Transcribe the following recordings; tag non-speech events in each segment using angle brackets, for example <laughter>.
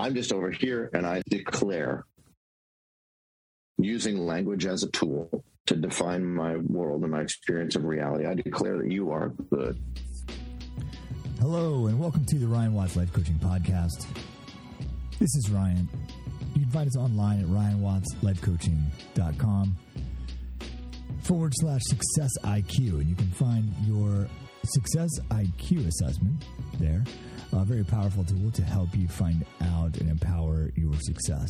I'm just over here and I declare using language as a tool to define my world and my experience of reality. I declare that you are good. Hello, and welcome to the Ryan Watts Life Coaching Podcast. This is Ryan. You can find us online at ryanwattslifecoaching.com forward slash success IQ, and you can find your success IQ assessment there. A very powerful tool to help you find out and empower your success.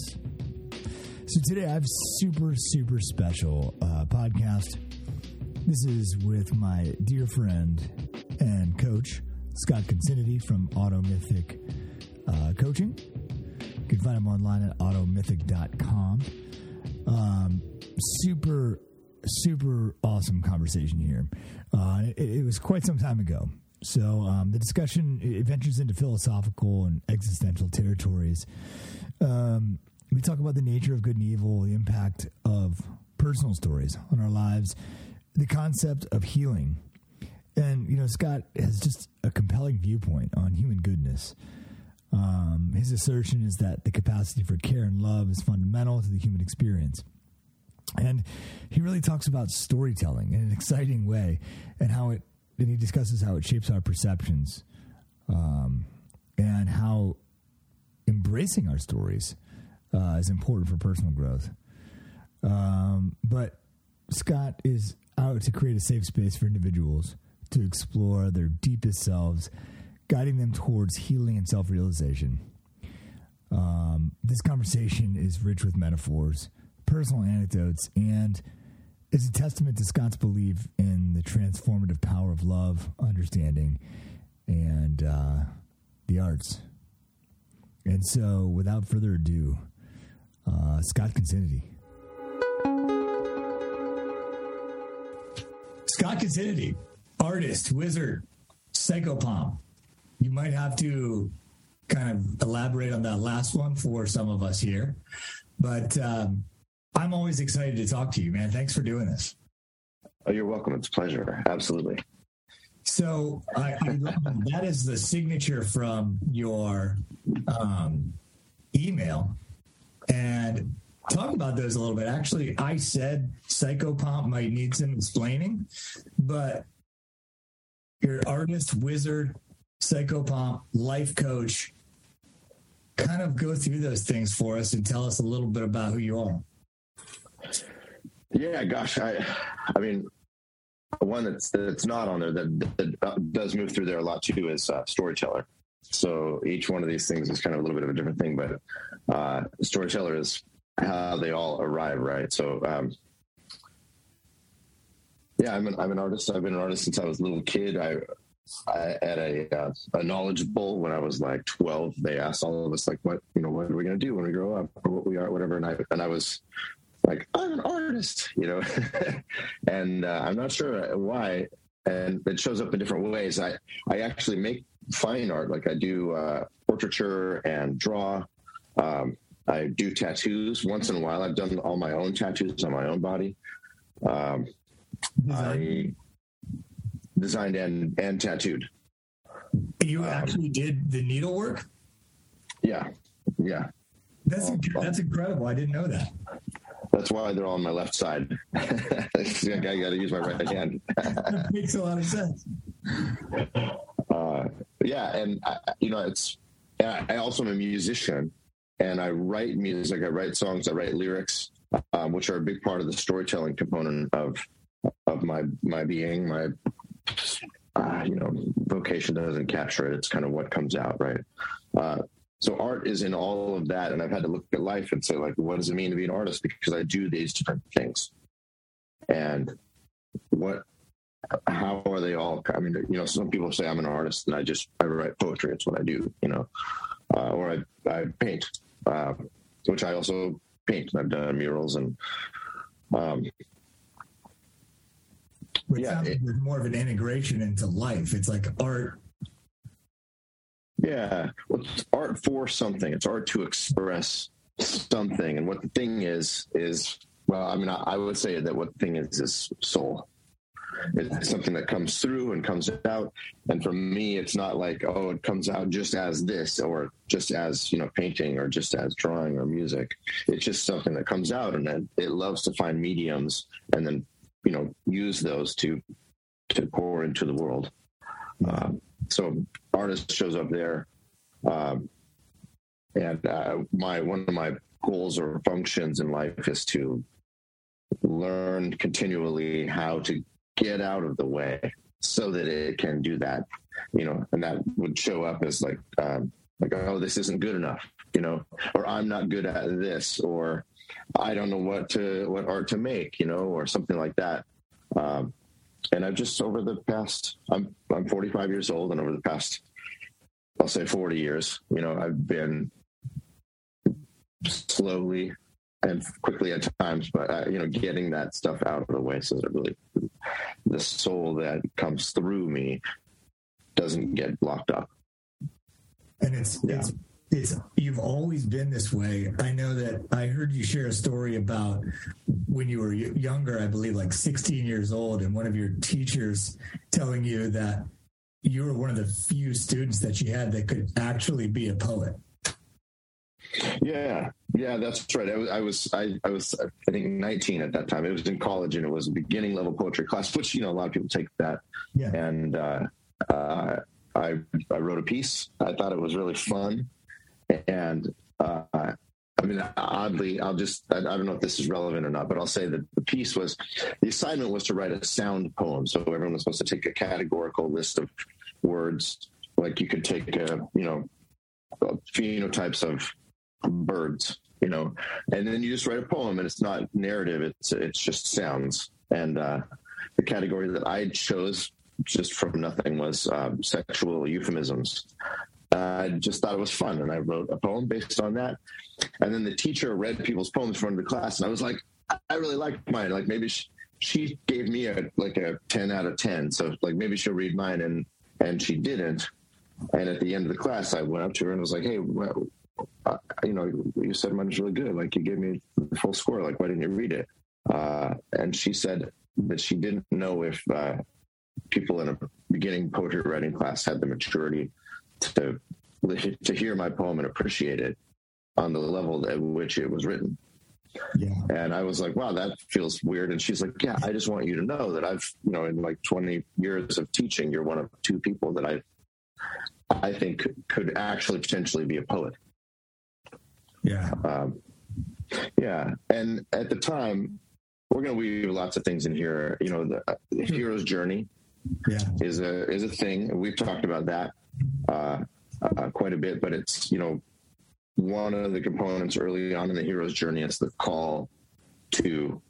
So today I have super, super special uh, podcast. This is with my dear friend and coach, Scott Concinnity from Automythic uh, Coaching. You can find him online at automythic.com. Um, super, super awesome conversation here. Uh, it, it, was quite some time ago. So um, the discussion it ventures into philosophical and existential territories. Um, we talk about the nature of good and evil, the impact of personal stories on our lives, the concept of healing. And, you know, Scott has just a compelling viewpoint on human goodness. Um, his assertion is that the capacity for care and love is fundamental to the human experience. And he really talks about storytelling in an exciting way and how it, and he discusses how it shapes our perceptions um, and how embracing our stories uh, is important for personal growth. Um, but Scott is out to create a safe space for individuals to explore their deepest selves, guiding them towards healing and self realization. Um, this conversation is rich with metaphors, personal anecdotes, and is a testament to Scott's belief in the transformative power of love, understanding, and uh, the arts. And so, without further ado, uh, Scott Concinnity. Scott Concinnity, artist, wizard, psychopomp. You might have to kind of elaborate on that last one for some of us here. But um, I'm always excited to talk to you, man. Thanks for doing this. Oh, you're welcome. It's a pleasure. Absolutely. So I, I that is the signature from your um, email and talk about those a little bit. Actually, I said psychopomp might need some explaining, but your artist, wizard, psychopomp, life coach, kind of go through those things for us and tell us a little bit about who you are. Yeah, gosh, I, I mean, one that's that's not on there that, that does move through there a lot too is uh, storyteller. So each one of these things is kind of a little bit of a different thing, but uh, storyteller is how they all arrive, right? So, um, yeah, I'm an, I'm an artist. I've been an artist since I was a little kid. I, I at a, uh, a knowledge bowl when I was like 12, they asked all of us like, what, you know, what are we going to do when we grow up or what we are, whatever. And I, and I was like, I'm an artist, you know, <laughs> and uh, I'm not sure why. And it shows up in different ways. I, I actually make fine art. Like I do uh, portraiture and draw. Um, I do tattoos once in a while. I've done all my own tattoos on my own body. Um, I designed and and tattooed. You um, actually um, did the needlework. Yeah, yeah. That's that's incredible. I didn't know that. That's why they're all on my left side. <laughs> I got to use my right hand. that <laughs> makes a lot of sense. Uh, yeah, and I, you know, it's. I also am a musician, and I write music. I write songs. I write lyrics, um, which are a big part of the storytelling component of of my my being. My uh, you know vocation doesn't capture it. It's kind of what comes out, right? Uh, so art is in all of that, and I've had to look at life and say, like, what does it mean to be an artist? Because I do these different things, and what how are they all? I mean, you know, some people say I'm an artist and I just I write poetry. It's what I do, you know, uh, or I I paint, uh, which I also paint. I've done murals and. Um, which yeah, it, more of an integration into life. It's like art. Yeah, well, it's art for something. It's art to express something, and what the thing is is well, I mean, I, I would say that what the thing is is soul It's something that comes through and comes out. And for me, it's not like, oh, it comes out just as this or just as, you know, painting or just as drawing or music. It's just something that comes out and then it loves to find mediums and then, you know, use those to to pour into the world. Um, so artist shows up there. Um, and uh, my one of my goals or functions in life is to learn continually how to get out of the way so that it can do that you know and that would show up as like um, like oh this isn't good enough you know or i'm not good at this or i don't know what to what art to make you know or something like that um, and i've just over the past i'm i'm 45 years old and over the past i'll say 40 years you know i've been slowly and quickly at times, but uh, you know, getting that stuff out of the way so that really the soul that comes through me doesn't get blocked up. And it's yeah. it's it's you've always been this way. I know that I heard you share a story about when you were younger, I believe like 16 years old, and one of your teachers telling you that you were one of the few students that you had that could actually be a poet. Yeah, yeah, that's right. I was, I was, I, I, was, I think 19 at that time. It was in college, and it was a beginning level poetry class, which you know a lot of people take that. Yeah. And uh, uh, I, I wrote a piece. I thought it was really fun, and uh, I mean, oddly, I'll just, I, I, don't know if this is relevant or not, but I'll say that the piece was, the assignment was to write a sound poem. So everyone was supposed to take a categorical list of words, like you could take a, you know, phenotypes of birds, you know, and then you just write a poem and it's not narrative. It's, it's just sounds. And, uh, the category that I chose just from nothing was um, sexual euphemisms. I just thought it was fun, and I wrote a poem based on that. And then the teacher read people's poems of the class, and I was like, I really liked mine. Like maybe she, she gave me a like a ten out of ten, so like maybe she'll read mine, and and she didn't. And at the end of the class, I went up to her and was like, "Hey, well, uh, you know, you said mine's really good. Like you gave me the full score. Like why didn't you read it?" Uh, and she said that she didn't know if uh, people in a beginning poetry writing class had the maturity to <laughs> to hear my poem and appreciate it on the level at which it was written. Yeah. And I was like, wow, that feels weird. And she's like, yeah, I just want you to know that I've, you know, in like 20 years of teaching, you're one of two people that I, I think could actually potentially be a poet. Yeah. Um, yeah. And at the time, we're going to weave lots of things in here. You know, the, the hero's journey yeah. is a is a thing. We've talked about that uh, uh, quite a bit, but it's you know one of the components early on in the hero's journey is the call to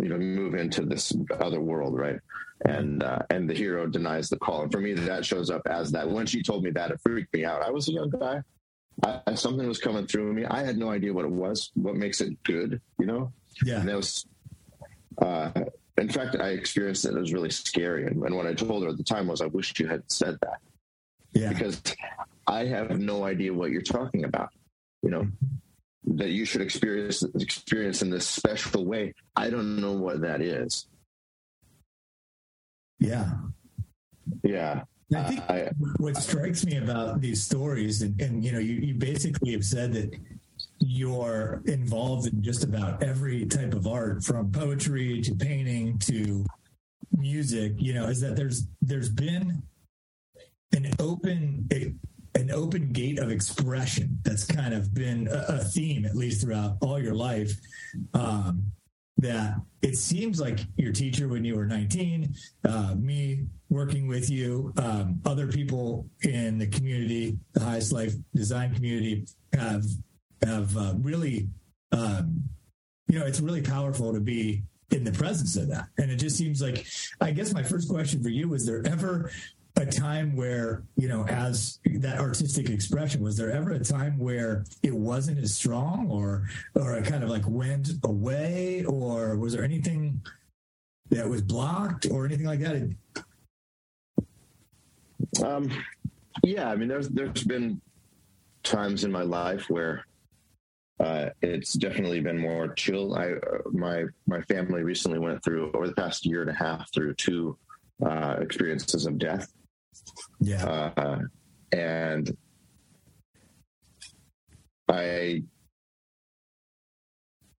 you know move into this other world, right? And uh, and the hero denies the call. And for me, that shows up as that. When she told me that, it freaked me out. I was a young guy. I, something was coming through me. I had no idea what it was. What makes it good, you know? Yeah. And that was. Uh, in fact, I experienced it. It was really scary. And, and what I told her at the time was, I wish you had said that. Yeah. Because I have no idea what you're talking about. You know, that you should experience experience in this special way. I don't know what that is. Yeah. Yeah. I think uh, I, what strikes me about these stories, and, and you know, you, you basically have said that you're involved in just about every type of art from poetry to painting to music you know is that there's there's been an open an open gate of expression that's kind of been a, theme at least throughout all your life um, that it seems like your teacher when you were 19 uh, me working with you um, other people in the community the highest life design community have have uh, really, um, you know, it's really powerful to be in the presence of that. And it just seems like, I guess my first question for you was there ever a time where, you know, as that artistic expression, was there ever a time where it wasn't as strong or, or it kind of like went away or was there anything that was blocked or anything like that? Um, yeah, I mean, there's, there's been times in my life where uh, it's definitely been more chill. I uh, my my family recently went through over the past year and a half through two uh, experiences of death. Yeah, uh, and I.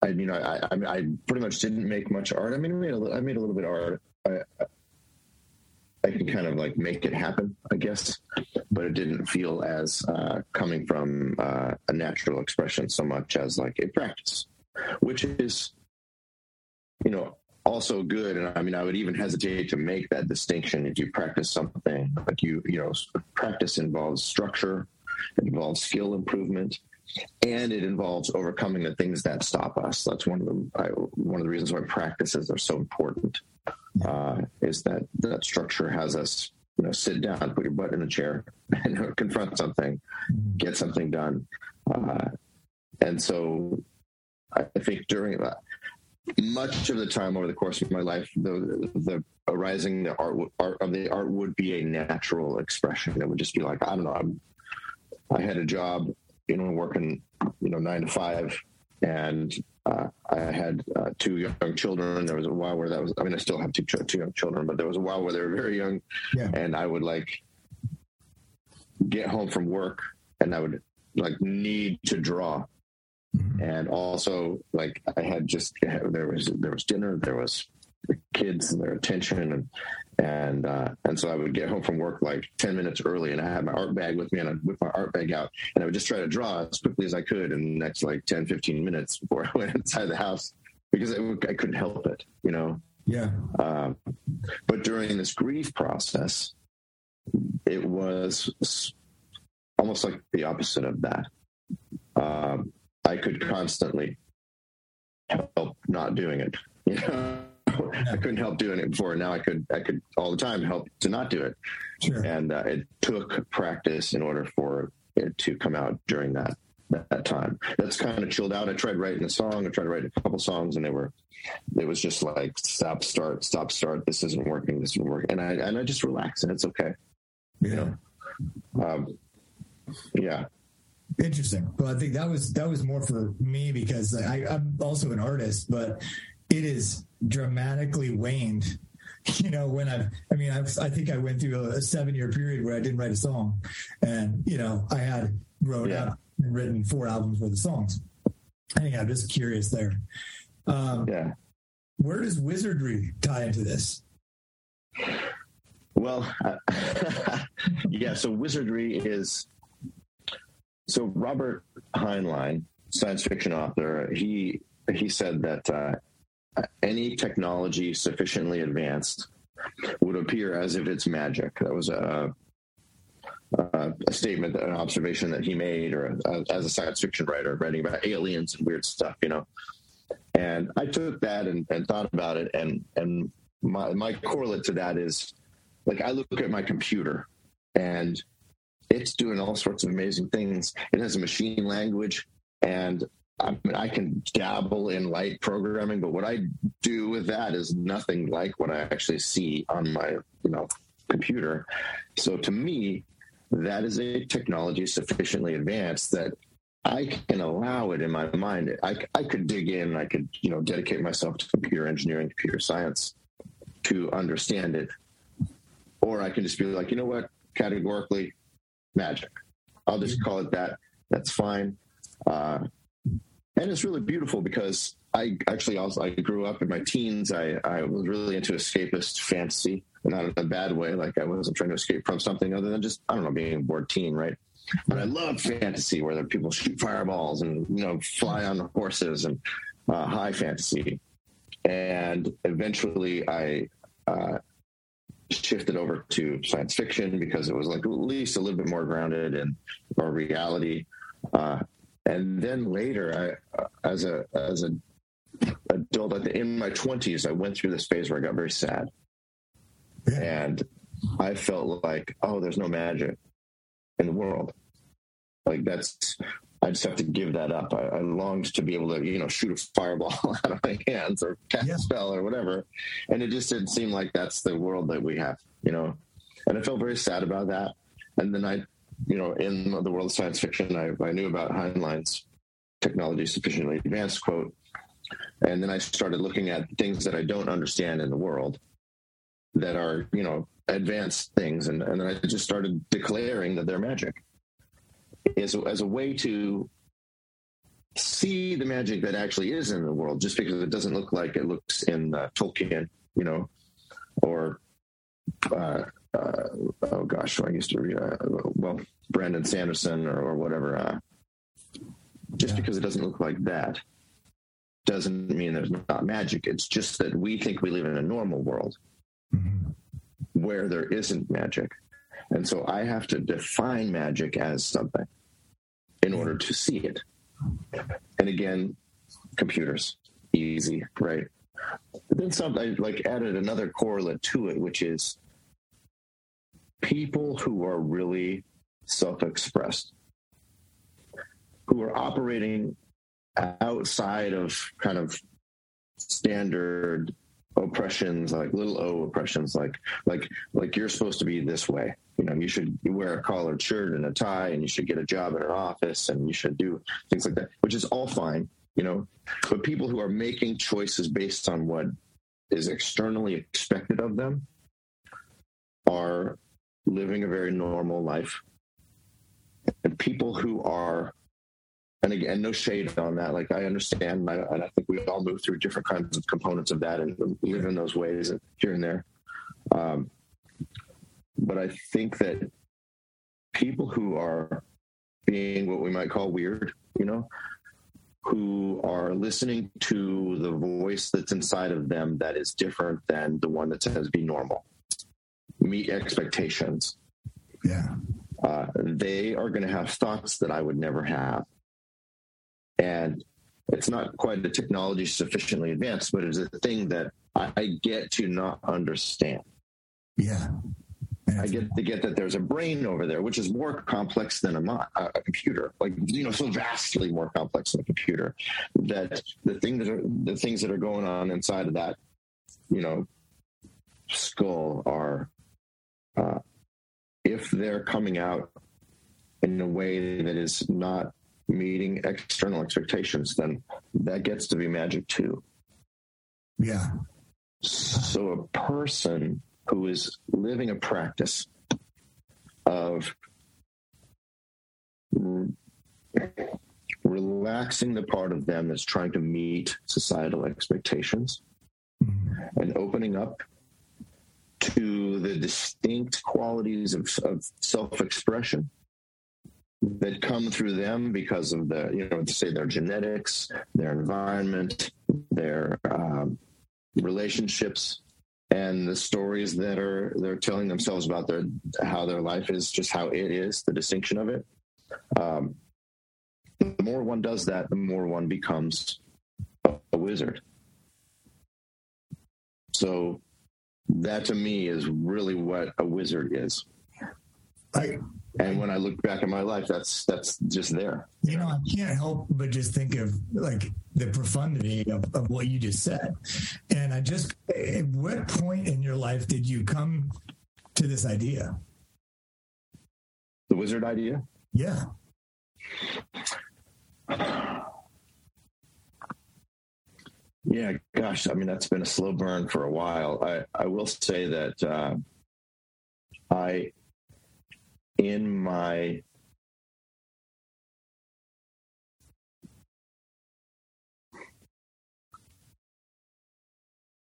I, you know, I, I, I pretty much didn't make much art. I mean, I made a, I made a little bit of art. I, I can kind of like make it happen, I guess, but it didn't feel as uh, coming from uh, a natural expression so much as like a practice, which is, you know, also good. And I mean, I would even hesitate to make that distinction if you practice something like you, you know, practice involves structure, it involves skill improvement, and it involves overcoming the things that stop us. That's one of the I, one of the reasons why practices are so important uh, is that that structure has us you know sit down put your butt in the chair <laughs> and confront something get something done uh, and so i think during that much of the time over the course of my life the the arising the art, art of the art would be a natural expression it would just be like i don't know I'm, i had a job you know working you know nine to five and uh, I had uh, two young children. There was a while where that was, I mean, I still have two, two young children, but there was a while where they were very young. Yeah. And I would like get home from work and I would like need to draw. Mm-hmm. And also, like, I had just, there was, there was dinner, there was the kids and their attention and and uh, and so I would get home from work like ten minutes early, and I had my art bag with me, and I'd whip my art bag out, and I would just try to draw as quickly as I could in the next like 10, 15 minutes before <laughs> I went inside the house because I, I couldn't help it, you know. Yeah. Uh, but during this grief process, it was almost like the opposite of that. Um, I could constantly help not doing it. <laughs> You know? I couldn't help doing it before. Now I could, I could all the time help to not do it. Sure. And uh, it took practice in order for it to come out during that that time. That's kind of chilled out. I tried writing a song. I tried to write a couple songs, and they were, it was just like stop, start, stop, start. This isn't working. This isn't working. And I and I just relax, and it's okay. Yeah. You know? um, yeah. Interesting. Well, I think that was that was more for me because I, I'm also an artist, but it is dramatically waned you know when i i mean I've, i think i went through a, a, seven year period where i didn't write a song. And you know i had wrote yeah. out and written four albums worth of songs. Anyway i'm just curious there. Um, yeah. where does wizardry tie into this? Well uh, <laughs> yeah so wizardry is so robert heinlein science fiction author he he said that uh, any technology sufficiently advanced would appear as if it's magic. That was a, a, a statement, an observation that he made, or a, as a science fiction writer, writing about aliens and weird stuff, you know. And I took that and, and thought about it, and and my my correlate to that is like I look at my computer and it's doing all sorts of amazing things. It has a machine language, and I mean, I can dabble in light programming, but what I do with that is nothing like what I actually see on my, you know, computer. So to me, that is a technology sufficiently advanced that I can allow it in my mind. I, I could dig in, I could, you know, dedicate myself to computer engineering, computer science to understand it. Or I can just be like, you know what, categorically, magic. I'll just call it that. That's fine. Uh, and it's really beautiful because I actually also I grew up in my teens. I, I was really into escapist fantasy, not in a bad way. Like I wasn't trying to escape from something other than just I don't know being a bored teen, right? But I love fantasy where there people shoot fireballs and you know fly on horses and uh, high fantasy. And eventually, I uh, shifted over to science fiction because it was like at least a little bit more grounded in our reality. Uh, and then later, I, as a as a adult, in my twenties, I went through this phase where I got very sad, and I felt like, oh, there's no magic in the world. Like that's, I just have to give that up. I, I longed to be able to, you know, shoot a fireball <laughs> out of my hands or cast yeah. a spell or whatever, and it just didn't seem like that's the world that we have, you know. And I felt very sad about that. And then I you know, in the world of science fiction, I, I knew about Heinlein's technology sufficiently advanced, quote. And then I started looking at things that I don't understand in the world that are, you know, advanced things. And, and then I just started declaring that they're magic as a, as a way to see the magic that actually is in the world, just because it doesn't look like it looks in uh, Tolkien, you know, or uh, uh, oh gosh, I used to read uh, well Brandon Sanderson or, or whatever. Uh, just yeah. because it doesn't look like that doesn't mean there's not magic. It's just that we think we live in a normal world mm-hmm. where there isn't magic. And so I have to define magic as something in order to see it. And again, computers, easy, right? But then something like added another correlate to it, which is people who are really self expressed, who are operating outside of kind of standard oppressions like little o oppressions like like like you're supposed to be this way. You know you should wear a collared shirt and a tie and you should get a job in an office and you should do things like that which is all fine you know. But people who are making choices based on what is externally expected of them are living a very normal life. And people who are and again, no shade on that. Like I understand, and I, and I, think we all move through different kinds of components of that and live in those ways here and there. Um, but I think that people who are being what we might call weird, you know, who are listening to the voice that's inside of them that is different than the one that says be normal, meet expectations. Yeah. Uh, they are going to have thoughts that I would never have and it's not quite the technology sufficiently advanced, but it's a thing that I get to not understand. Yeah. I get to get that there's a brain over there, which is more complex than a, a computer, like you know, so vastly more complex than a computer. That the thing that are the things that are going on inside of that, you know, skull are, uh, if they're coming out in a way that is not meeting external expectations, then that gets to be magic too. Yeah. So a person who is living a practice of relaxing the part of them that's trying to meet societal expectations mm-hmm. and opening up to the distinct qualities of, of self expression that come through them because of the, you know, say their genetics, their environment, their um, relationships, and the stories that are they're telling themselves about their how their life is, just how it is, the distinction of it. Um, the more one does that, the more one becomes a, a wizard. So that to me is really what a wizard is. I and when I look back at my life, that's that's just there. You know, I can't help but just think of like the profundity of, of what you just said. And I just at what point in your life did you come to this idea? The wizard idea? Yeah. Yeah, gosh, I mean that's been a slow burn for a while. I, I will say that uh, I in my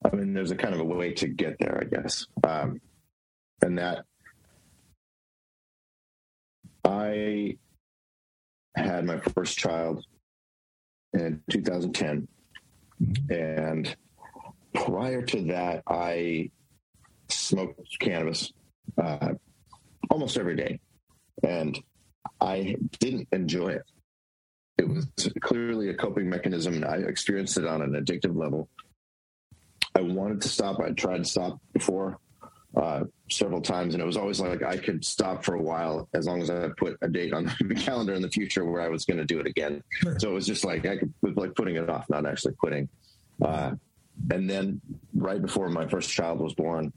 I mean, there's a kind of a way to get there, I guess. Um, and that I had my first child in 2010. And prior to that, I smoked cannabis uh, almost every day. And I didn't enjoy it. It was clearly a coping mechanism, and I experienced it on an addictive level. I wanted to stop. I tried to stop before uh, several times, and it was always like I could stop for a while as long as I put a date on <laughs> the calendar in the future where I was going to do it again. Sure. So it was just like I could like putting it off, not actually quitting. Uh, and then right before my first child was born,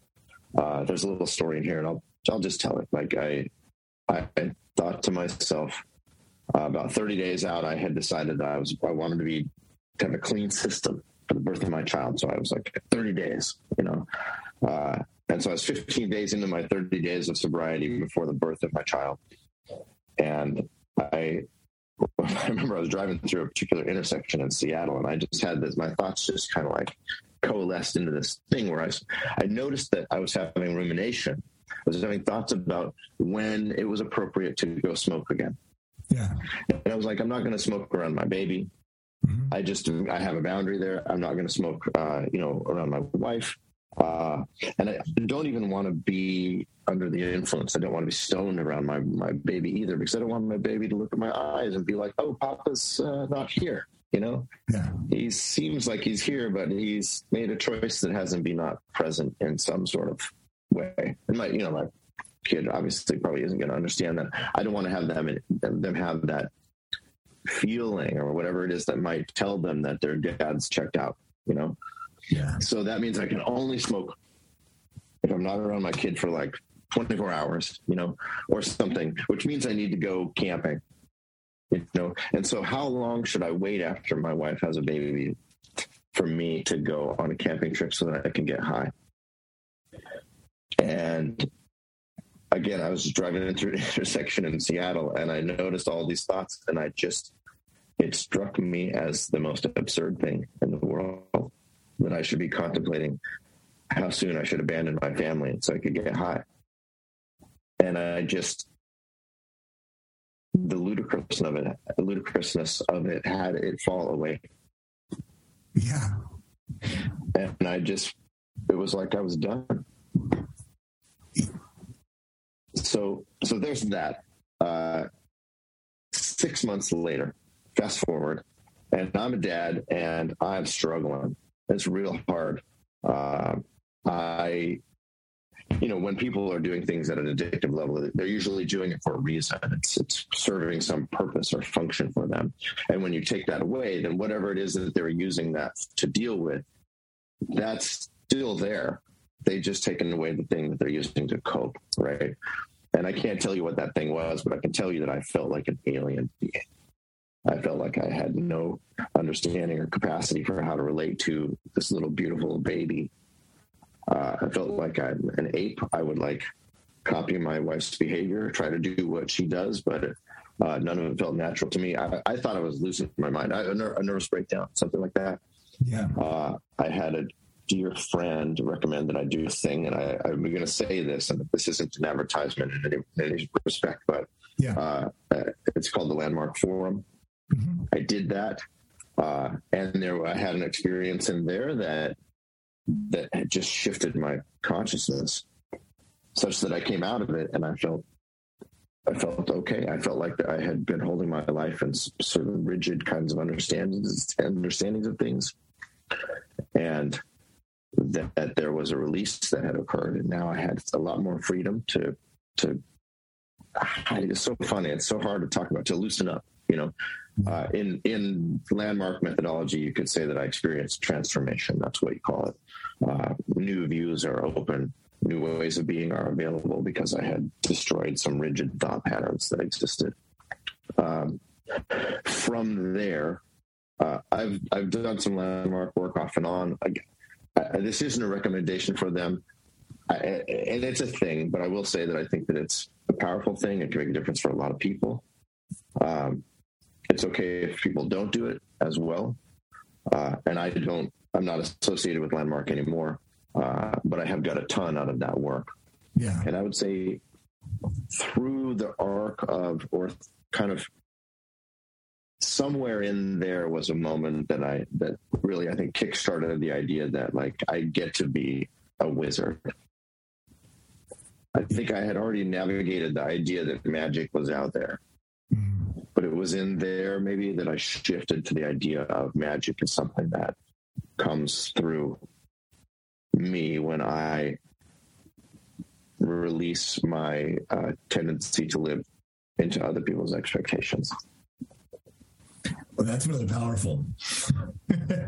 uh, there's a little story in here, and I'll I'll just tell it. Like I, I thought to myself, uh, about 30 days out, I had decided that I was I wanted to be to have a clean system for the birth of my child. So I was like 30 days, you know. Uh, and so I was 15 days into my 30 days of sobriety before the birth of my child. And I, <laughs> I remember I was driving through a particular intersection in Seattle, and I just had this, my thoughts just kind of like coalesced into this thing where I, I noticed that I was having rumination. Was having thoughts about when it was appropriate to go smoke again. Yeah. And I was like, I'm not going to smoke around my baby. Mm-hmm. I just, I have a boundary there. I'm not going to smoke, uh, you know, around my wife. Uh, and I don't even want to be under the influence. I don't want to be stoned around my, my baby either because I don't want my baby to look at my eyes and be like, oh, Papa's uh, not here. You know, yeah. he seems like he's here, but he's made a choice that hasn't been not present in some sort of way. And my, you know, my kid obviously probably isn't going to understand that. I don't want to have them them have that feeling or whatever it is that might tell them that their dad's checked out. You know. Yeah. So that means I can only smoke if I'm not around my kid for like 24 hours, you know, or something, which means I need to go camping, you know. And so, how long should I wait after my wife has a baby for me to go on a camping trip so that I can get high? And again, I was driving <laughs> through an intersection in Seattle and I noticed all these thoughts, and I just, it struck me as the most absurd thing in the world that I should be contemplating how soon I should abandon my family so I could get high. And I just, the ludicrousness of it, the ludicrousness of it had it fall away. Yeah. And I just, it was like I was done. So, so there's that. Uh, six months later, fast forward, and I'm a dad and I'm struggling it's real hard. Uh, I, you know, when people are doing things at an addictive level, they're usually doing it for a reason. It's, it's serving some purpose or function for them. And when you take that away, then whatever it is that they're using that to deal with, that's still there. They just taken away the thing that they're using to cope, right? And I can't tell you what that thing was, but I can tell you that I felt like an alien being. I felt like I had no understanding or capacity for how to relate to this little beautiful baby. Uh, I felt like I'm an ape. I would like copy my wife's behavior, try to do what she does, but uh, none of it felt natural to me. I, I thought I was losing my mind. I, a, ner- a, nervous breakdown, something like that. Yeah. Uh, I had a dear friend recommend that I do a thing, and I, am going to say this, and this isn't an advertisement in any, in any respect, but yeah. Uh, it's called the Landmark Forum. Mm-hmm. I did that, uh, and there I had an experience in there that that had just shifted my consciousness, such that I came out of it and I felt I felt okay. I felt like I had been holding my life in certain rigid kinds of understandings understandings of things, and that, that, there was a release that had occurred, and now I had a lot more freedom to to. It's so funny. It's so hard to talk about to loosen up. You know, uh, in in landmark methodology, you could say that I experienced transformation. That's what you call it. Uh, new views are open. New ways of being are available because I had destroyed some rigid thought patterns that existed. Um, from there, uh, I've I've done some landmark work off and on. I, this isn't a recommendation for them, I, and it's a thing. But I will say that I think that it's a powerful thing. It can make a difference for a lot of people. Um, it's okay if people don't do it as well. Uh, and I don't, I'm not associated with Landmark anymore, uh, but I have got a ton out of that work. Yeah. And I would say through the arc of, or kind of somewhere in there was a moment that I, that really, I think kickstarted the idea that like I get to be a wizard. I think I had already navigated the idea that magic was out there. Mm-hmm but it was in there maybe that I shifted to the idea of magic as something that comes through me when I release my uh, tendency to live into other people's expectations. Well, that's really powerful. <laughs> you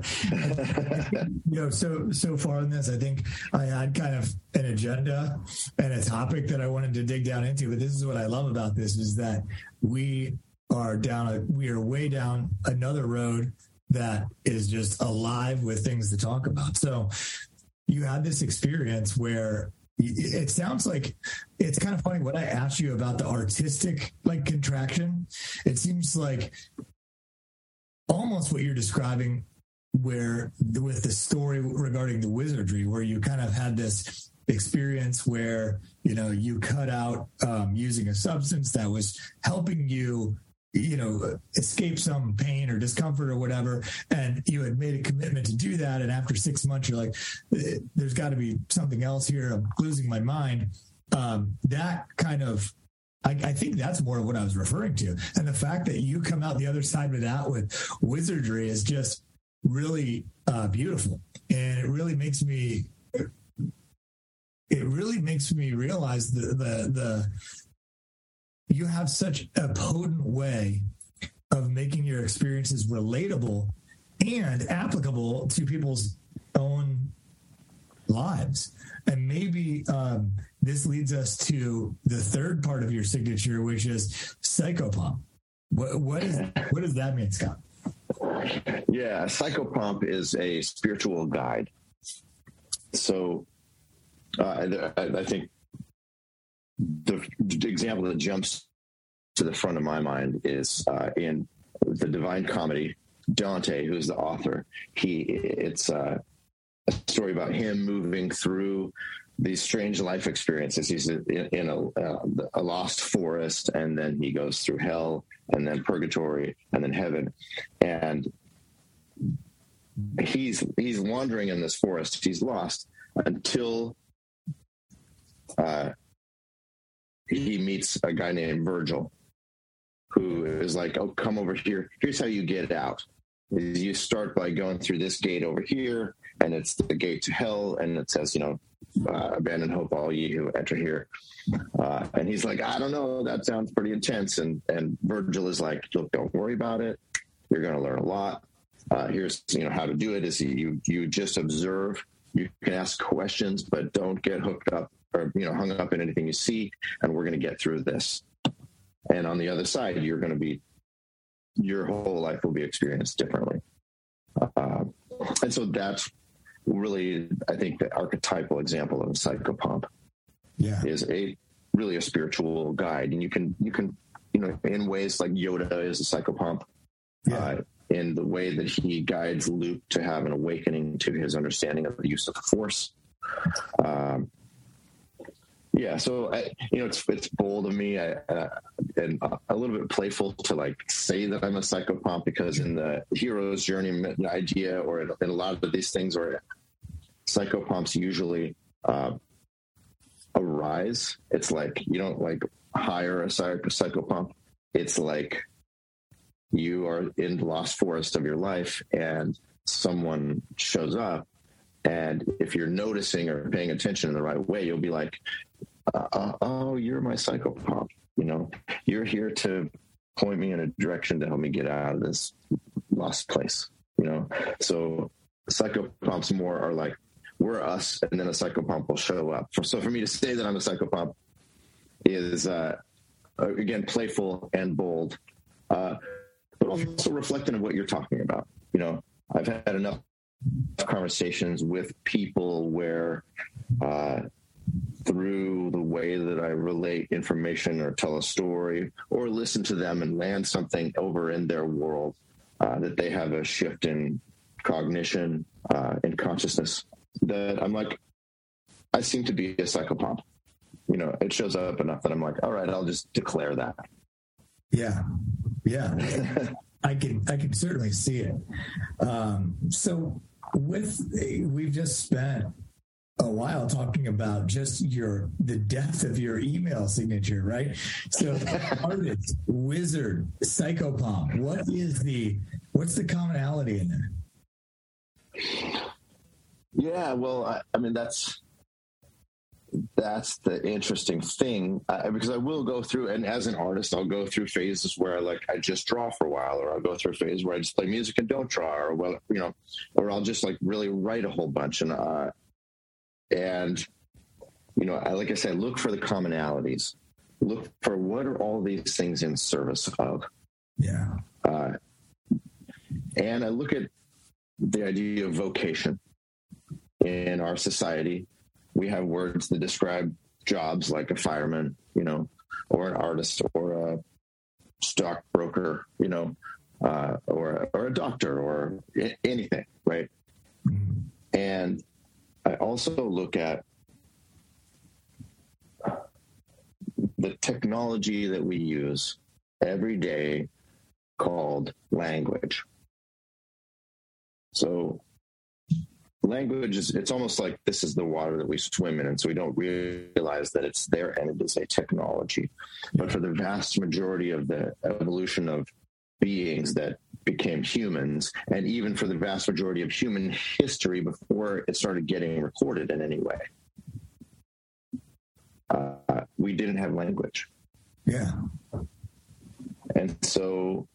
know, so so far in this, I think I had kind of an agenda and a topic that I wanted to dig down into. But this is what I love about this is that we are down a, we are way down another road that is just alive with things to talk about. So you had this experience where it sounds like it's kind of funny when I asked you about the artistic like contraction. It seems like almost what you're describing where with the story regarding the wizardry where you kind of had this experience where you know you cut out um, using a substance that was helping you you know escape some pain or discomfort or whatever and you had made a commitment to do that and after six months you're like there's got to be something else here. I'm losing my mind. Um, that kind of I, I, think that's more of what I was referring to. And the fact that you come out the other side of that with wizardry is just really uh, beautiful. And it really makes me, it really makes me realize the, the, the, you have such a potent way of making your experiences relatable and applicable to people's own lives. And maybe um, this leads us to the third part of your signature, which is psychopomp. What, what is what does that mean, Scott? Yeah, psychopomp is a spiritual guide. So uh, I, I think the, example that jumps to the front of my mind is uh, in the Divine Comedy. Dante, who's the author, he it's uh, a story about him moving through these strange life experiences. He's in, a, uh, a, lost forest, and then he goes through hell, and then purgatory, and then heaven, and he's he's wandering in this forest. He's lost until uh, he meets a guy named Virgil, who is like, "Oh, come over here. Here's how you get out." You start by going through this gate over here, and it's the gate to hell, and it says, you know, uh, abandon hope, all ye who enter here. Uh, and he's like, I don't know, that sounds pretty intense. And and Virgil is like, look, don't worry about it. You're going to learn a lot. Uh, here's you know how to do it is you you just observe. You can ask questions, but don't get hooked up or you know hung up in anything you see. And we're going to get through this. And on the other side, you're going to be your whole life will be experienced differently. Uh, and so that's really, I think, the archetypal example of a psychopomp. Yeah, is a really a spiritual guide, and you can you can you know in ways like Yoda is a psychopomp. Yeah. Uh, in the way that he guides Luke to have an awakening to his understanding of the use of the Force. Um, yeah, so I, you know, it's it's bold of me I, uh, and a little bit playful to like say that I'm a psychopomp because in the hero's journey idea, or in, a lot of these things, or psychopomps usually uh, arise. It's like you don't like hire a psychopomp. It's like you are in the lost forest of your life and someone shows up and if you're noticing or paying attention in the right way you'll be like uh, oh you're my psychopomp you know you're here to point me in a direction to help me get out of this lost place you know so psychopomps more are like we're us, and then a psychopomp will show up. So for me to say that I'm a psychopomp is uh, again playful and bold, uh, but also reflecting of what you're talking about. You know, I've had enough conversations with people where uh, through the way that I relate information or tell a story or listen to them and land something over in their world, uh, that they have a shift in cognition uh, and consciousness that I'm like, I seem to be a psychopomp. You know, it shows up enough that I'm like, all right, I'll just declare that. Yeah, yeah, <laughs> I can I can certainly see it. Um, so with we've just spent a while talking about just your the depth of your email signature, right? So <laughs> artist, wizard, psychopomp. What is the what's the commonality in there? Yeah, well, I, I mean that's that's the interesting thing uh, because I will go through, and as an artist, I'll go through phases where I like I just draw for a while, or I'll go through a phase where I just play music and don't draw, or well, you know, or I'll just like really write a whole bunch, and uh, and you know, I, like I said, look for the commonalities, look for what are all these things in service of, Yeah. Uh, and I look at the idea of vocation in our society. We have words that describe jobs like a fireman, you know, or an artist or a stockbroker, you know, uh, or or a doctor or anything, right? Mm-hmm. And I also look at the technology that we use every day called language. So language is it's almost like this is the water that we swim in and so we don't realize that it's there and it is a technology but for the vast majority of the evolution of beings that became humans and even for the vast majority of human history before it started getting recorded in any way uh, we didn't have language yeah and so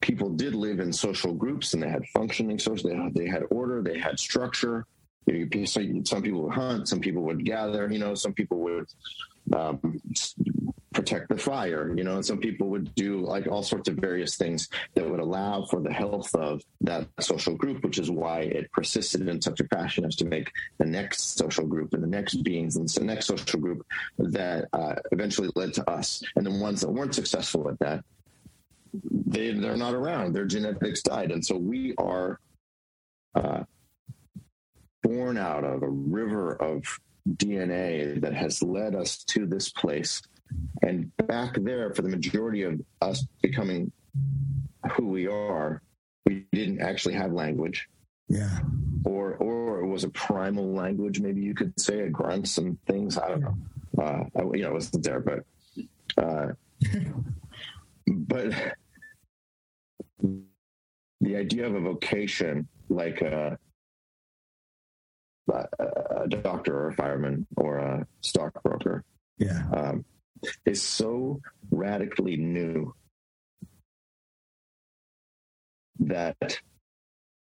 people did live in social groups and they had functioning social. They had, they had order, they had structure. You know, some people would hunt, some people would gather. You know, some people would um, protect the fire. You know, and some people would do like all sorts of various things that would allow for the health of that social group, which is why it persisted in such a fashion as to make the next social group and the next beings and the next social group that uh, eventually led to us. And the ones that weren't successful at that they they're not around. Their genetics died, and so we are uh, born out of a river of DNA that has led us to this place. And back there, for the majority of us becoming who we are, we didn't actually have language. Yeah. Or or it was a primal language, maybe you could say, a grunts and things. I don't know. Uh, I, you know, it wasn't there, but uh, <laughs> but the idea of a vocation like a, a doctor or a fireman or a stockbroker yeah. um, is so radically new that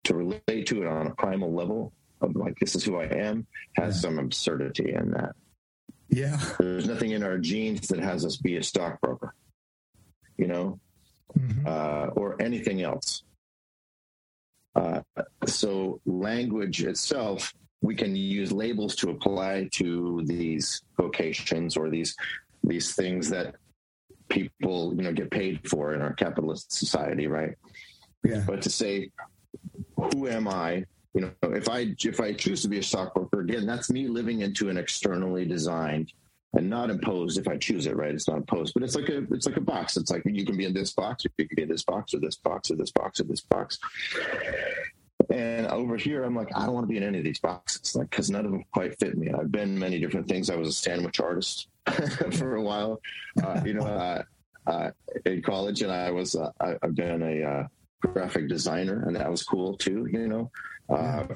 to relate to it on a primal level of like this is who I am has yeah. some absurdity in that. Yeah. There's nothing in our genes that has us be a stockbroker. You know, mm-hmm. uh, or anything else. Uh, so, language itself, we can use labels to apply to these vocations or these these things that people you know get paid for in our capitalist society, right? Yeah. But to say, who am I? You know, if I if I choose to be a stockbroker, again, that's me living into an externally designed and not imposed if I choose it, right? It's not imposed, but it's like a it's like a box. It's like you can be in this box, or you can be in this box, or this box, or this box, or this box. And over here, I'm like, I don't want to be in any of these boxes, like because none of them quite fit me. I've been many different things. I was a sandwich artist <laughs> for a while, uh, you know, uh, uh, in college, and I was uh, I, have been a uh, graphic designer, and that was cool too, you know. Uh,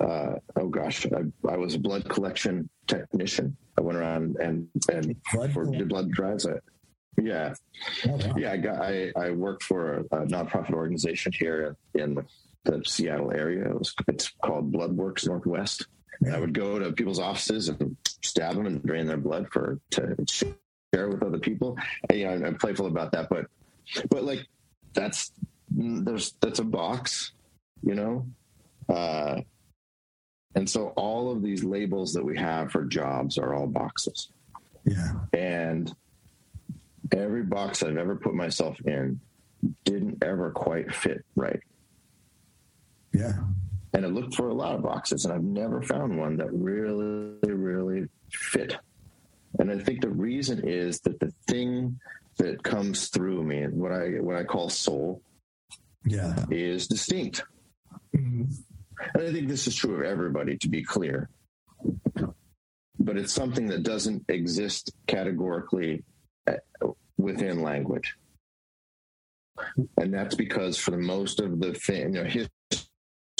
uh, oh gosh, I, I, was a blood collection technician. I went around and and blood for blood drives. I, yeah, oh, wow. yeah. I got I I worked for a, a nonprofit organization here in the, the, Seattle area. It was it's called Bloodworks Northwest. Yeah. I would go to people's offices and stab them and drain their blood for to share with other people. And, you know, I'm playful about that, but but like that's there's that's a box, you know. Uh, and so all of these labels that we have for jobs are all boxes. Yeah. And every box I've ever put myself in didn't ever quite fit right. Yeah. And I looked for a lot of boxes and I've never found one that really, really fit. And I think the reason is that the thing that comes through me, what I what I call soul, yeah, is distinct. Mm-hmm. And I think this is true of everybody, to be clear. But it's something that doesn't exist categorically uh, within language. And that's because for the most of the thing, you know,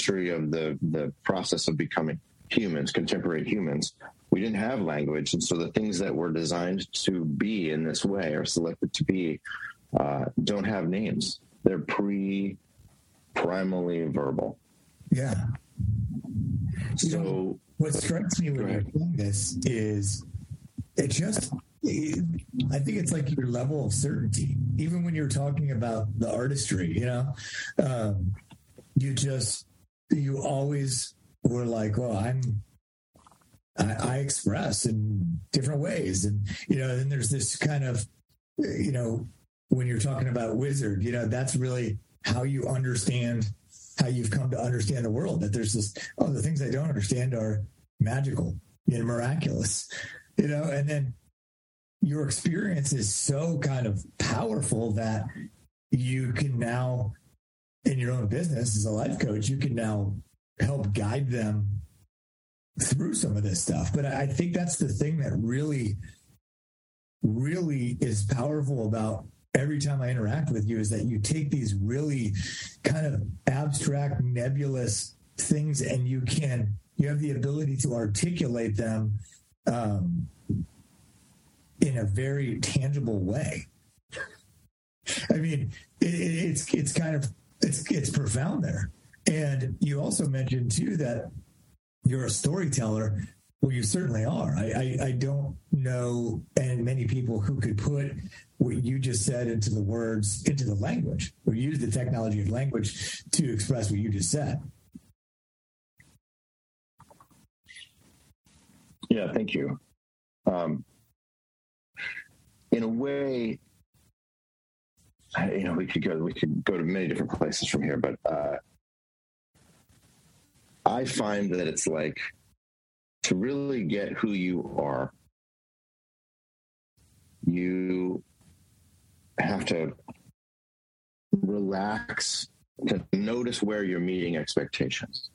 history of the, the process of becoming humans, contemporary humans, we didn't have language. And so the things that were designed to be in this way or selected to be uh, don't have names. They're pre primally verbal. Yeah. So what strikes me when you this is it just I think it's like your level of certainty. Even when you're talking about the artistry, you know, um, you just you always were like, "Well, I'm." I, I express in different ways, and you know, then there's this kind of, you know, when you're talking about wizard, you know, that's really how you understand how you've come to understand the world. That there's this, oh, the things I don't understand are magical and miraculous, you know, and then your experience is so kind of powerful that you can now, in your own business as a life coach, you can now help guide them through some of this stuff. But I think that's the thing that really, really is powerful about every time I interact with you is that you take these really kind of abstract, nebulous things and you can, you have the ability to articulate them um, in a very tangible way. I mean, it, it's it's kind of it's it's profound there. And you also mentioned too that you're a storyteller. Well, you certainly are. I, I, I don't know, and many people who could put what you just said into the words, into the language, or use the technology of language to express what you just said. Yeah, thank you. Um, in a way, you know, we could go we could go to many different places from here, but uh, I find that it's like to really get who you are, you have to relax to notice where you're meeting expectations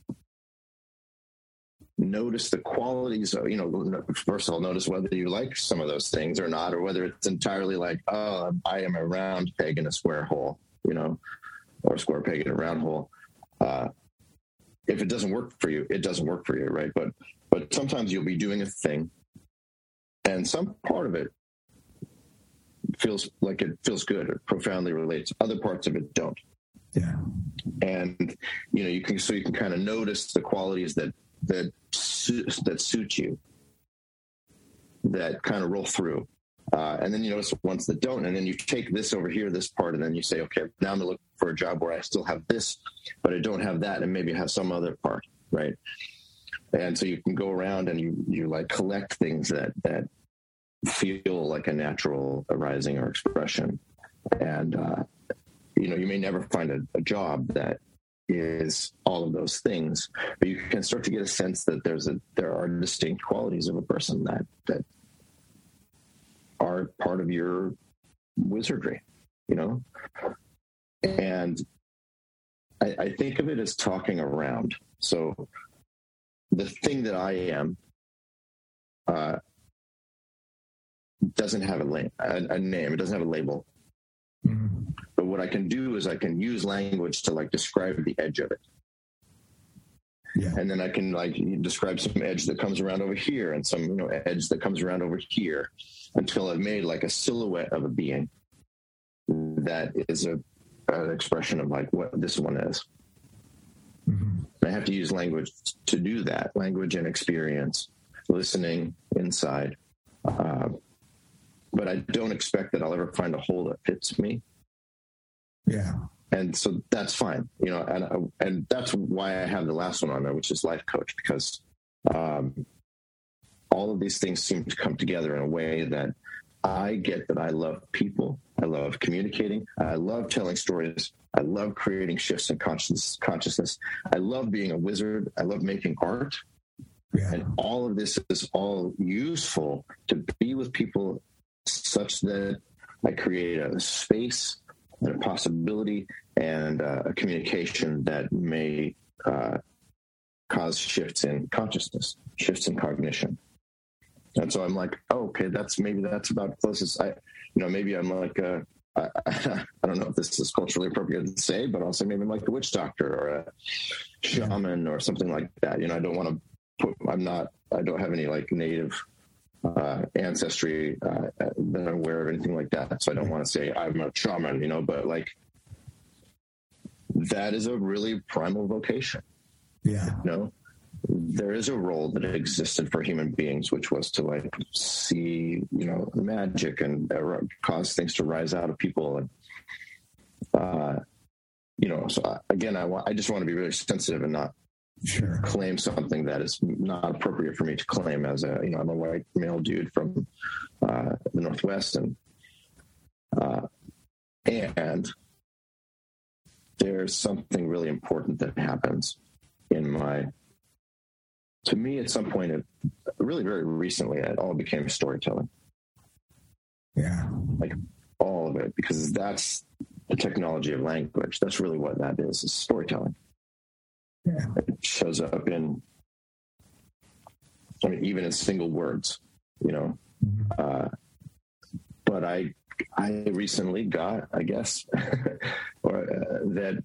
notice the qualities of, you know, first of all, notice whether you like some of those things or not, or whether it's entirely like, oh, I am a round peg in a square hole, you know, or a square peg in a round hole. Uh, if it doesn't work for you, it doesn't work for you, right? But but sometimes you'll be doing a thing, and some part of it feels like it feels good or profoundly relates. Other parts of it don't. Yeah. And you know, you can so you can kind of notice the qualities that that suit, that suit you that kind of roll through. Uh, and then you notice ones that don't, and then you take this over here, this part, and then you say, okay, now I'm looking for a job where I still have this, but I don't have that, and maybe have some other part, right? And so you can go around and you you like collect things that that feel like a natural arising or expression, and uh, you know you may never find a, a job that is all of those things. But you can start to get a sense that there's a there are distinct qualities of a person that that are part of your wizardry you know? And I, I think of it as talking around. So the thing that i am uh, doesn't have a, la- a, a name. It doesn't have a label. Mm-hmm. What I can do is I can use language to like describe the edge of it. Yeah. And then I can like describe some edge that comes around over here and some you know edge that comes around over here until I've made like a silhouette of a being that is a an expression of like what this one is. Mm-hmm. I have to use language to do that, language and experience, listening inside. Uh, but I don't expect that I'll ever find a hole that fits me. Yeah. And so that's fine, you know, and and that's why I have the last one on there, which is life coach, because um, all of these things seem to come together in a way that I get that I love people, I love communicating, I love telling stories, I love creating shifts in consciousness. Consciousness, I love being a wizard, I love making art, yeah. and all of this is all useful to be with people such that I create a space possibility and uh, a communication that may uh, cause shifts in consciousness, shifts in cognition. And so I'm like, oh, okay, that's maybe that's about closest. I, you know, maybe I'm like, uh, I, <laughs> I, don't know if this is culturally appropriate to say, but say maybe I'm like a witch doctor or a shaman or something like that. You know, I don't want to put, I'm not, I don't have any like native uh, ancestry uh, that I'm aware of anything like that. So I don't want to say I'm a shaman, you know, but like that is a really primal vocation. Yeah. You know, there is a role that existed for human beings, which was to like see, you know, magic and uh, cause things to rise out of people. And, uh, you know, so I, again, I want, I just want to be really sensitive and not sure. claim something that is not appropriate for me to claim as a, you know, I'm a white male dude from uh, the Northwest and, uh, and there's something really important that happens in my to me at some point it really very recently it all became storytelling. Yeah. Like all of it because that's the technology of language. That's really what that is is storytelling yeah it shows up in i mean even in single words you know mm-hmm. uh, but i i recently got i guess <laughs> or uh, that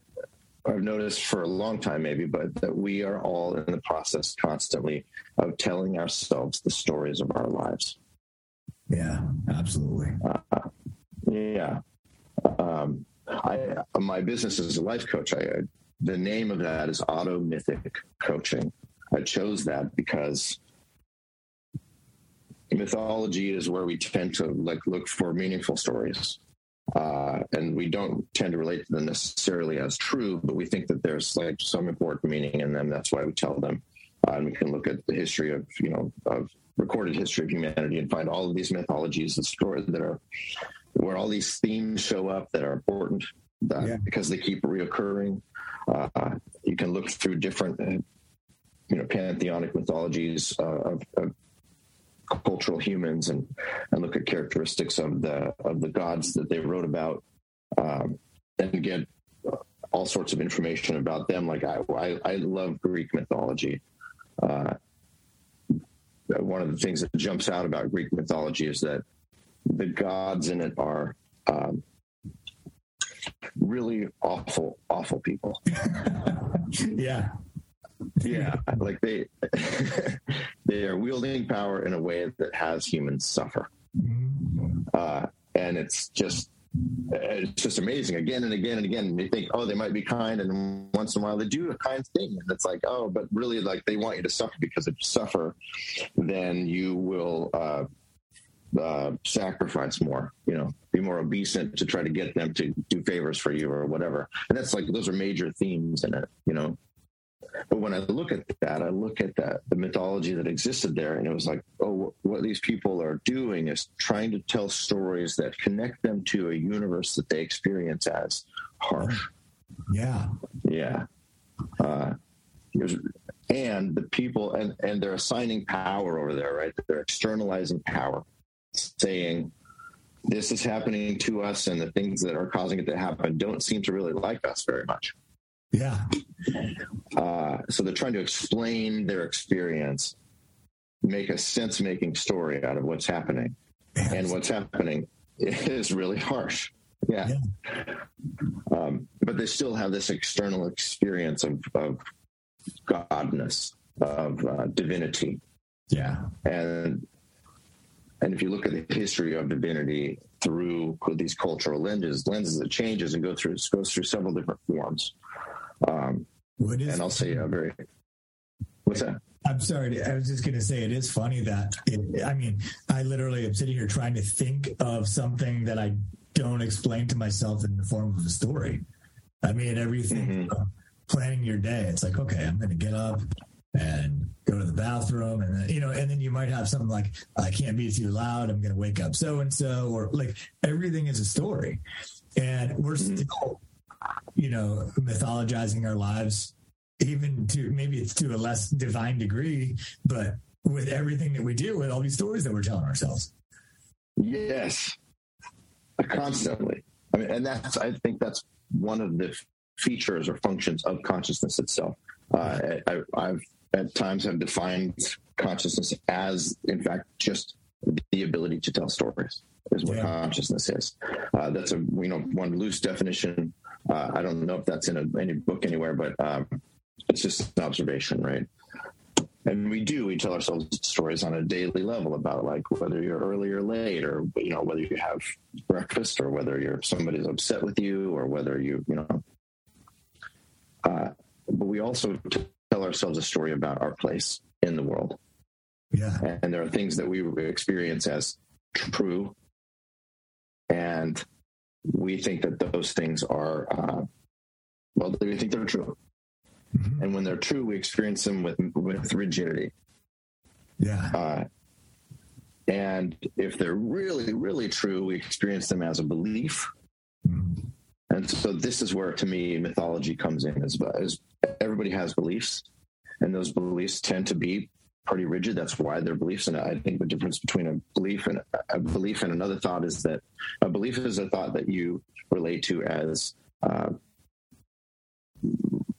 I've noticed for a long time, maybe, but that we are all in the process constantly of telling ourselves the stories of our lives. Yeah, absolutely. Uh, yeah. Um, I, my business is a life coach. I, the name of that is AutoMythic Coaching. I chose that because mythology is where we tend to like look for meaningful stories uh, and we don't tend to relate to them necessarily as true, but we think that there's like some important meaning in them. That's why we tell them. Uh, and we can look at the history of, you know, of recorded history of humanity and find all of these mythologies and stories that are where all these themes show up that are important that yeah. because they keep reoccurring. Uh, you can look through different, uh, you know, pantheonic mythologies uh, of, of cultural humans and and look at characteristics of the of the gods that they wrote about um, and get all sorts of information about them. Like I I, I love Greek mythology. Uh, one of the things that jumps out about Greek mythology is that the gods in it are um, really awful, awful people. <laughs> yeah, yeah, like they <laughs> they are wielding power in a way that has humans suffer, uh, and it's just it's just amazing again and again and again. And you think, oh, they might be kind, and once in a while they do a kind thing, and it's like, oh, but really, like they want you to suffer because if you suffer, then you will. Uh, uh, sacrifice more, you know, be more obeisant to try to get them to do favors for you or whatever. And that's like, those are major themes in it, you know? But when I look at that, I look at that the mythology that existed there, and it was like, oh, what these people are doing is trying to tell stories that connect them to a universe that they experience as harsh. Yeah, yeah. Uh, and the people, and and they're assigning power over there, right? They're externalizing power, saying this is happening to us, and the things that are causing it to happen don't seem to really like us very much. Yeah. Uh, so they're trying to explain their experience, make a sense making story out of what's happening. And what's happening is really harsh. Yeah. yeah. Um, but they still have this external experience of, of godness, of uh, divinity. Yeah. And and if you look at the history of divinity through these cultural lenses, lenses it changes and go through goes through several different forms. Um, what is and I'll say a very what's that? I'm sorry. I was just going to say it is funny that it, I mean I literally am sitting here trying to think of something that I don't explain to myself in the form of a story. I mean everything mm-hmm. planning your day. It's like okay, I'm going to get up and go to the bathroom and then, you know and then you might have something like i can't be too loud i'm going to wake up so and so or like everything is a story and we're mm-hmm. still you know, mythologizing our lives, even to maybe it's to a less divine degree, but with everything that we do, with all these stories that we're telling ourselves. Yes, constantly. I mean, and that's I think that's one of the features or functions of consciousness itself. Uh, I, I've at times have defined consciousness as, in fact, just the ability to tell stories is what yeah. consciousness is. Uh, that's a you know one loose definition uh, I don't know if that's in a, any book anywhere, but um, it's just an observation, right? And we do, we tell ourselves stories on a daily level about like whether you're early or late, or, you know, whether you have breakfast or whether you're somebody's upset with you or whether you, you know, uh, but we also tell ourselves a story about our place in the world. Yeah. And there are things that we experience as true. And we think that those things are, uh, well, we think they're true. Mm-hmm. And when they're true, we experience them with, with rigidity. Yeah. Uh, and if they're really, really true, we experience them as a belief. Mm-hmm. And so this is where, to me, mythology comes in. As, as everybody has beliefs, and those beliefs tend to be pretty rigid. That's why they're beliefs. And I think the difference between a belief and a belief and another thought is that a belief is a thought that you relate to as uh,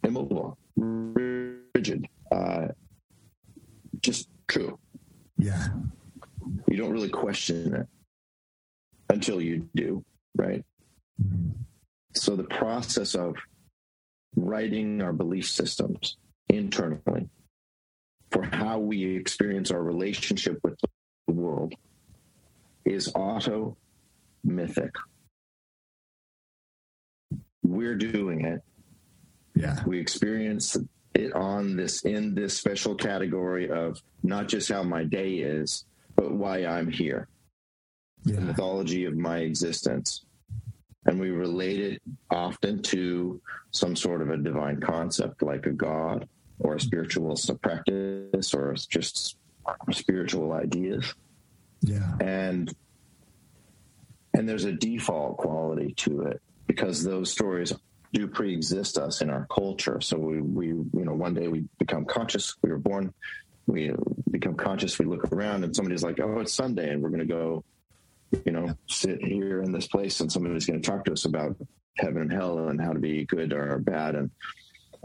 immobile, rigid, uh, just true. Yeah. You don't really question it until you do, right? Mm-hmm. So the process of writing our belief systems internally for how we experience our relationship with the world is auto mythic. We're doing it. Yeah. We experience it on this in this special category of not just how my day is, but why I'm here. Yeah. The mythology of my existence. And we relate it often to some sort of a divine concept like a god or a spiritual practice or just spiritual ideas. Yeah. And and there's a default quality to it because those stories do pre-exist us in our culture. So we, we you know one day we become conscious. We were born. We become conscious. We look around and somebody's like, "Oh, it's Sunday, and we're going to go, you know, sit here in this place, and somebody's going to talk to us about heaven and hell and how to be good or bad." And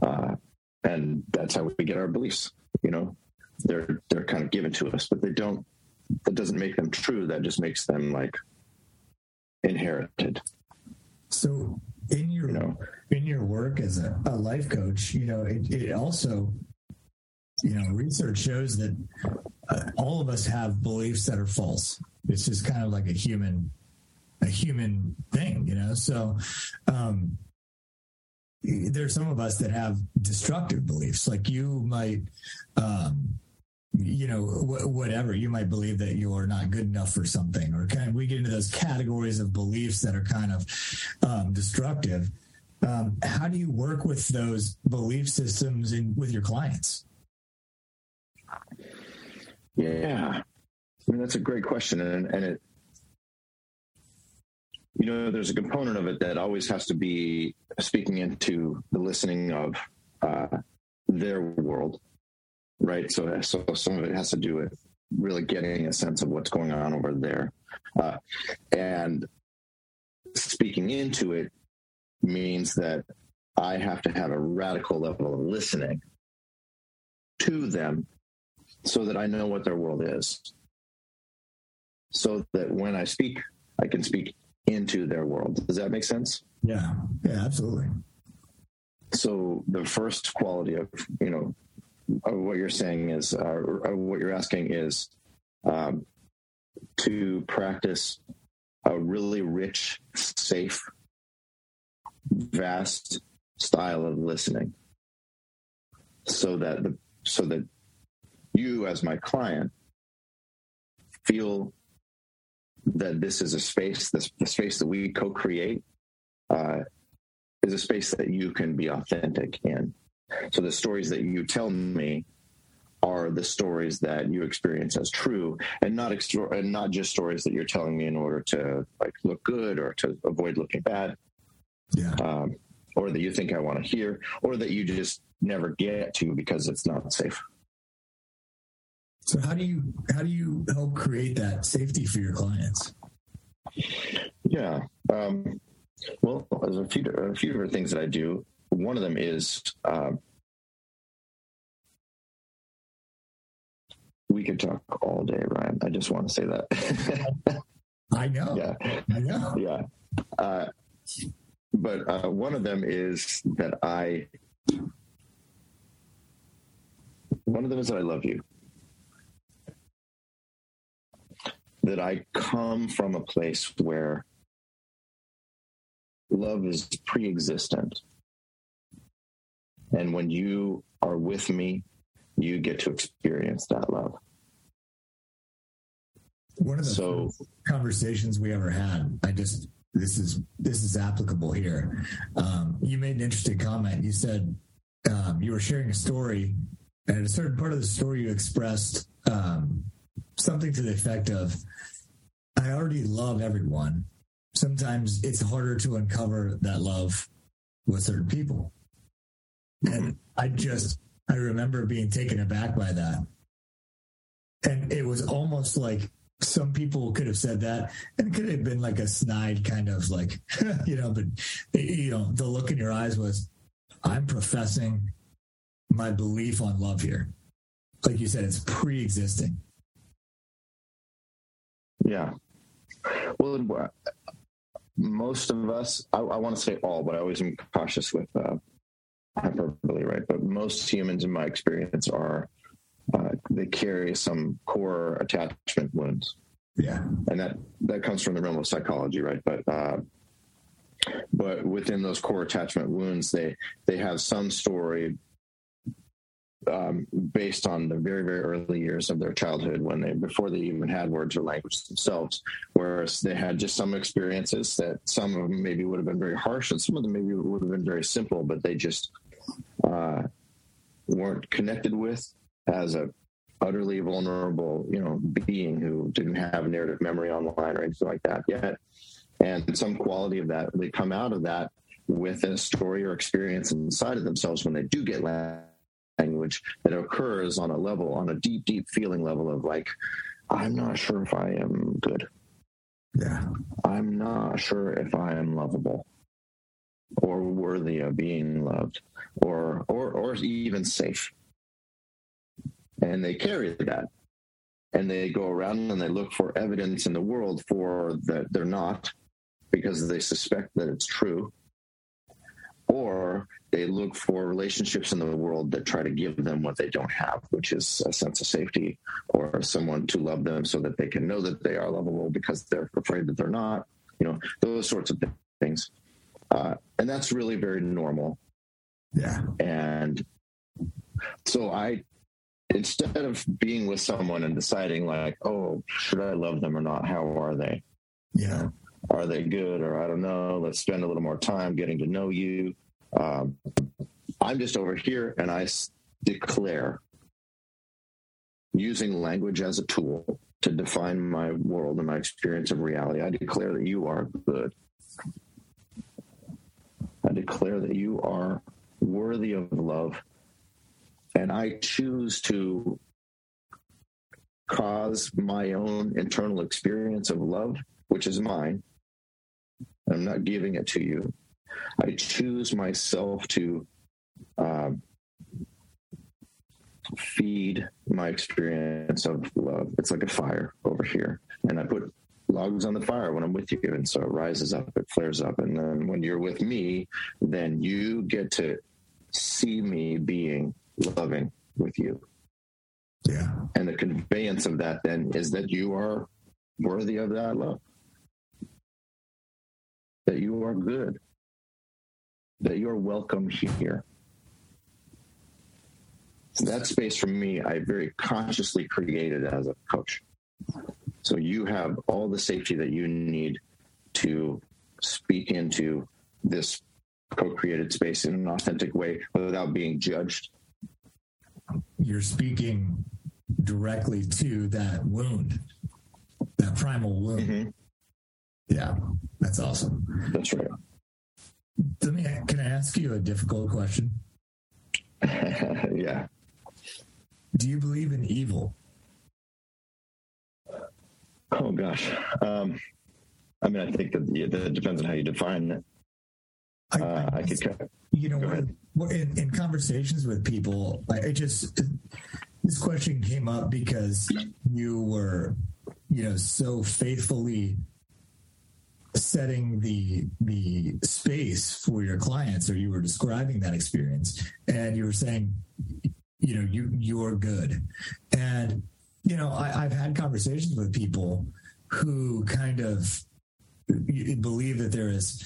uh, and that's how we get our beliefs. You know, they're they're kind of given to us, but they don't. That doesn't make them true. That just makes them like inherited. So in your you know, in your work as a, a life coach, you know, it, it, also, you know, research shows that uh, all of us have beliefs that are false. It's just kind of like a human a human thing, you know. So, um, there's some of us that have destructive beliefs like you might um, you know wh- whatever you might believe that you're not good enough for something or kind of we get into those categories of beliefs that are kind of um, destructive um, how do you work with those belief systems with your clients yeah i mean that's a great question and, and it you know, there's a component of it that always has to be speaking into the listening of uh, their world, right? So, so some of it has to do with really getting a sense of what's going on over there, uh, and speaking into it means that I have to have a radical level of listening to them, so that I know what their world is, so that when I speak, I can speak into their world. Does that make sense? Yeah, yeah, absolutely. So the first quality of you know of what you're saying is, uh, what you're asking is um, to practice a really rich, safe, vast style of listening, so that the so that you as my client feel that this is a space, this, the space that we co-create, uh, is a space that you can be authentic in. So the stories that you tell me are the stories that you experience as true, and not extra- and not just stories that you're telling me in order to like look good or to avoid looking bad, yeah, um, or that you think I want to hear, or that you just never get to because it's not safe. So how do you how do you help create that safety for your clients? Yeah. Um, well, there's a few a few different things that I do. One of them is uh, we could talk all day, Ryan. I just want to say that. I know. Yeah. I know. Yeah. Uh, but uh, one of them is that I. One of them is that I love you. That I come from a place where love is pre existent. And when you are with me, you get to experience that love. One of the so, conversations we ever had, I just this is this is applicable here. Um, you made an interesting comment. You said um, you were sharing a story, and at a certain part of the story, you expressed um, something to the effect of, "I already love everyone. Sometimes it's harder to uncover that love with certain people." And I just I remember being taken aback by that, and it was almost like some people could have said that and could have been like a snide kind of like <laughs> you know but you know the look in your eyes was i'm professing my belief on love here like you said it's pre-existing yeah well most of us i, I want to say all but i always am cautious with uh hyperbole right but most humans in my experience are uh, they carry some core attachment wounds. Yeah, and that that comes from the realm of psychology, right? But uh, but within those core attachment wounds, they they have some story um, based on the very very early years of their childhood when they before they even had words or language themselves whereas they had just some experiences that some of them maybe would have been very harsh and some of them maybe would have been very simple but they just uh, weren't connected with as a utterly vulnerable, you know, being who didn't have narrative memory online or anything like that yet. And some quality of that, they come out of that with a story or experience inside of themselves when they do get language that occurs on a level, on a deep, deep feeling level of like, I'm not sure if I am good. Yeah. I'm not sure if I am lovable or worthy of being loved or or or even safe and they carry that and they go around and they look for evidence in the world for that they're not because they suspect that it's true or they look for relationships in the world that try to give them what they don't have which is a sense of safety or someone to love them so that they can know that they are lovable because they're afraid that they're not you know those sorts of things uh, and that's really very normal yeah and so i instead of being with someone and deciding like, oh, should I love them or not? How are they? Yeah. Are they good or I don't know? Let's spend a little more time getting to know you. Um, I'm just over here and I declare using language as a tool to define my world and my experience of reality. I declare that you are good. I declare that you are worthy of love and I choose to cause my own internal experience of love, which is mine. I'm not giving it to you. I choose myself to um, feed my experience of love. It's like a fire over here. And I put logs on the fire when I'm with you. And so it rises up, it flares up. And then when you're with me, then you get to see me being loving with you. Yeah. And the conveyance of that then is that you are worthy of that love. That you are good. That you are welcome here. So that space for me, I very consciously created as a coach. So you have all the safety that you need to speak into this co-created space in an authentic way without being judged you're speaking directly to that wound, that primal wound. Mm-hmm. Yeah, that's awesome. That's right. Let me, can I ask you a difficult question? <laughs> yeah. Do you believe in evil? Oh gosh. Um, I mean, I think that yeah, that depends on how you define it. I, uh, I, I could. You know, in, in, conversations with people, I, I just this question came up because you were, you know, so faithfully setting the the space for your clients, or you were describing that experience, and you were saying, you know, you you're good, and you know, I, I've had conversations with people who kind of believe that there is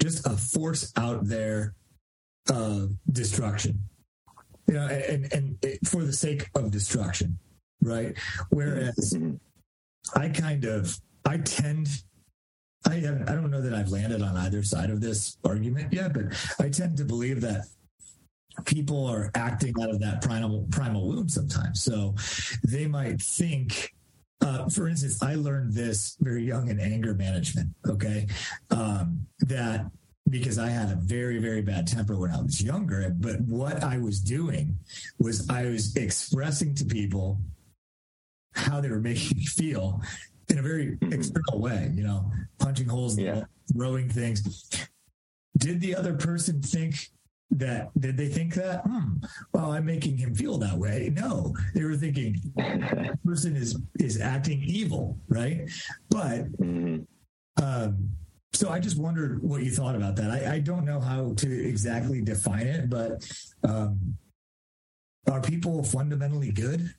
just a force out there of destruction. You know, and and for the sake of destruction, right? Whereas mm-hmm. I kind of I tend I I don't know that I've landed on either side of this argument yet, but I tend to believe that people are acting out of that primal primal wound sometimes. So they might think uh, for instance, I learned this very young in anger management. Okay, um, that because I had a very very bad temper when I was younger. But what I was doing was I was expressing to people how they were making me feel in a very mm-hmm. external way. You know, punching holes yeah. throwing things. Did the other person think that did they think that hmm, well i'm making him feel that way no they were thinking <laughs> person is is acting evil right but mm-hmm. um so i just wondered what you thought about that I, I don't know how to exactly define it but um are people fundamentally good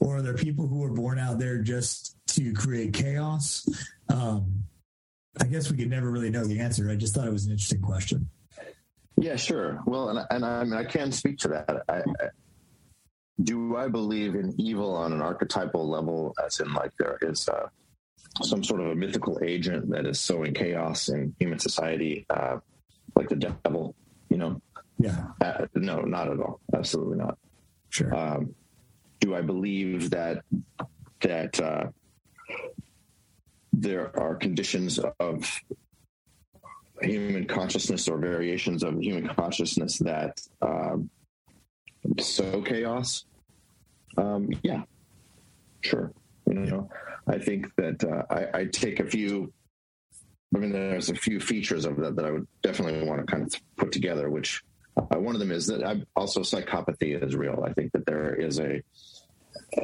or are there people who are born out there just to create chaos um i guess we could never really know the answer i just thought it was an interesting question yeah, sure. Well, and, and I mean, I can speak to that. I, I, do I believe in evil on an archetypal level, as in like there is uh, some sort of a mythical agent that is sowing chaos in human society, uh, like the devil? You know? Yeah. Uh, no, not at all. Absolutely not. Sure. Um, do I believe that that uh, there are conditions of human consciousness or variations of human consciousness that um, sow chaos. Um, yeah, sure. You know, I think that uh, I, I, take a few. I mean, there's a few features of that that I would definitely want to kind of put together. Which uh, one of them is that I also psychopathy is real. I think that there is a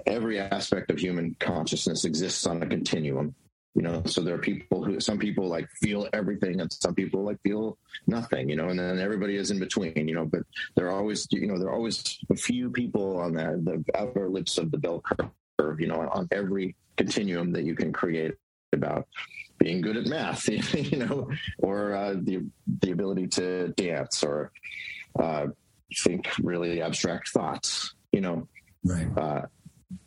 every aspect of human consciousness exists on a continuum you know? So there are people who some people like feel everything and some people like feel nothing you know? And then everybody is in between you know? But there are always you know there are always a few people on the, the outer lips of the bell curve you know on every continuum that you can create about being good at math <laughs> you know? Or uh, the the ability to dance or uh, think really abstract thoughts you know right uh,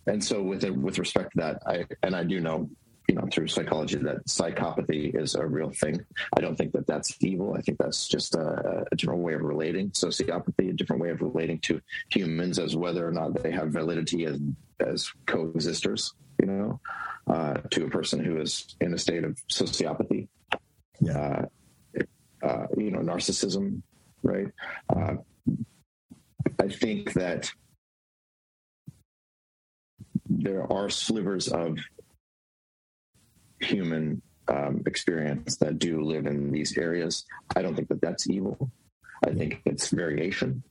and so with it, with respect to that i and i do know you know through psychology that psychopathy is a real thing. I don't think that that's evil. I think that's just a, a, different way of relating. Sociopathy, a different way of relating to humans as whether or not they have validity as as coexisters. You know, uh, to a person who is in a state of sociopathy. Yeah. Uh, uh, you know, narcissism, right? Uh, I think that there are slivers of human um, experience that do live in these areas. I don't think that that's evil. I think it's variation.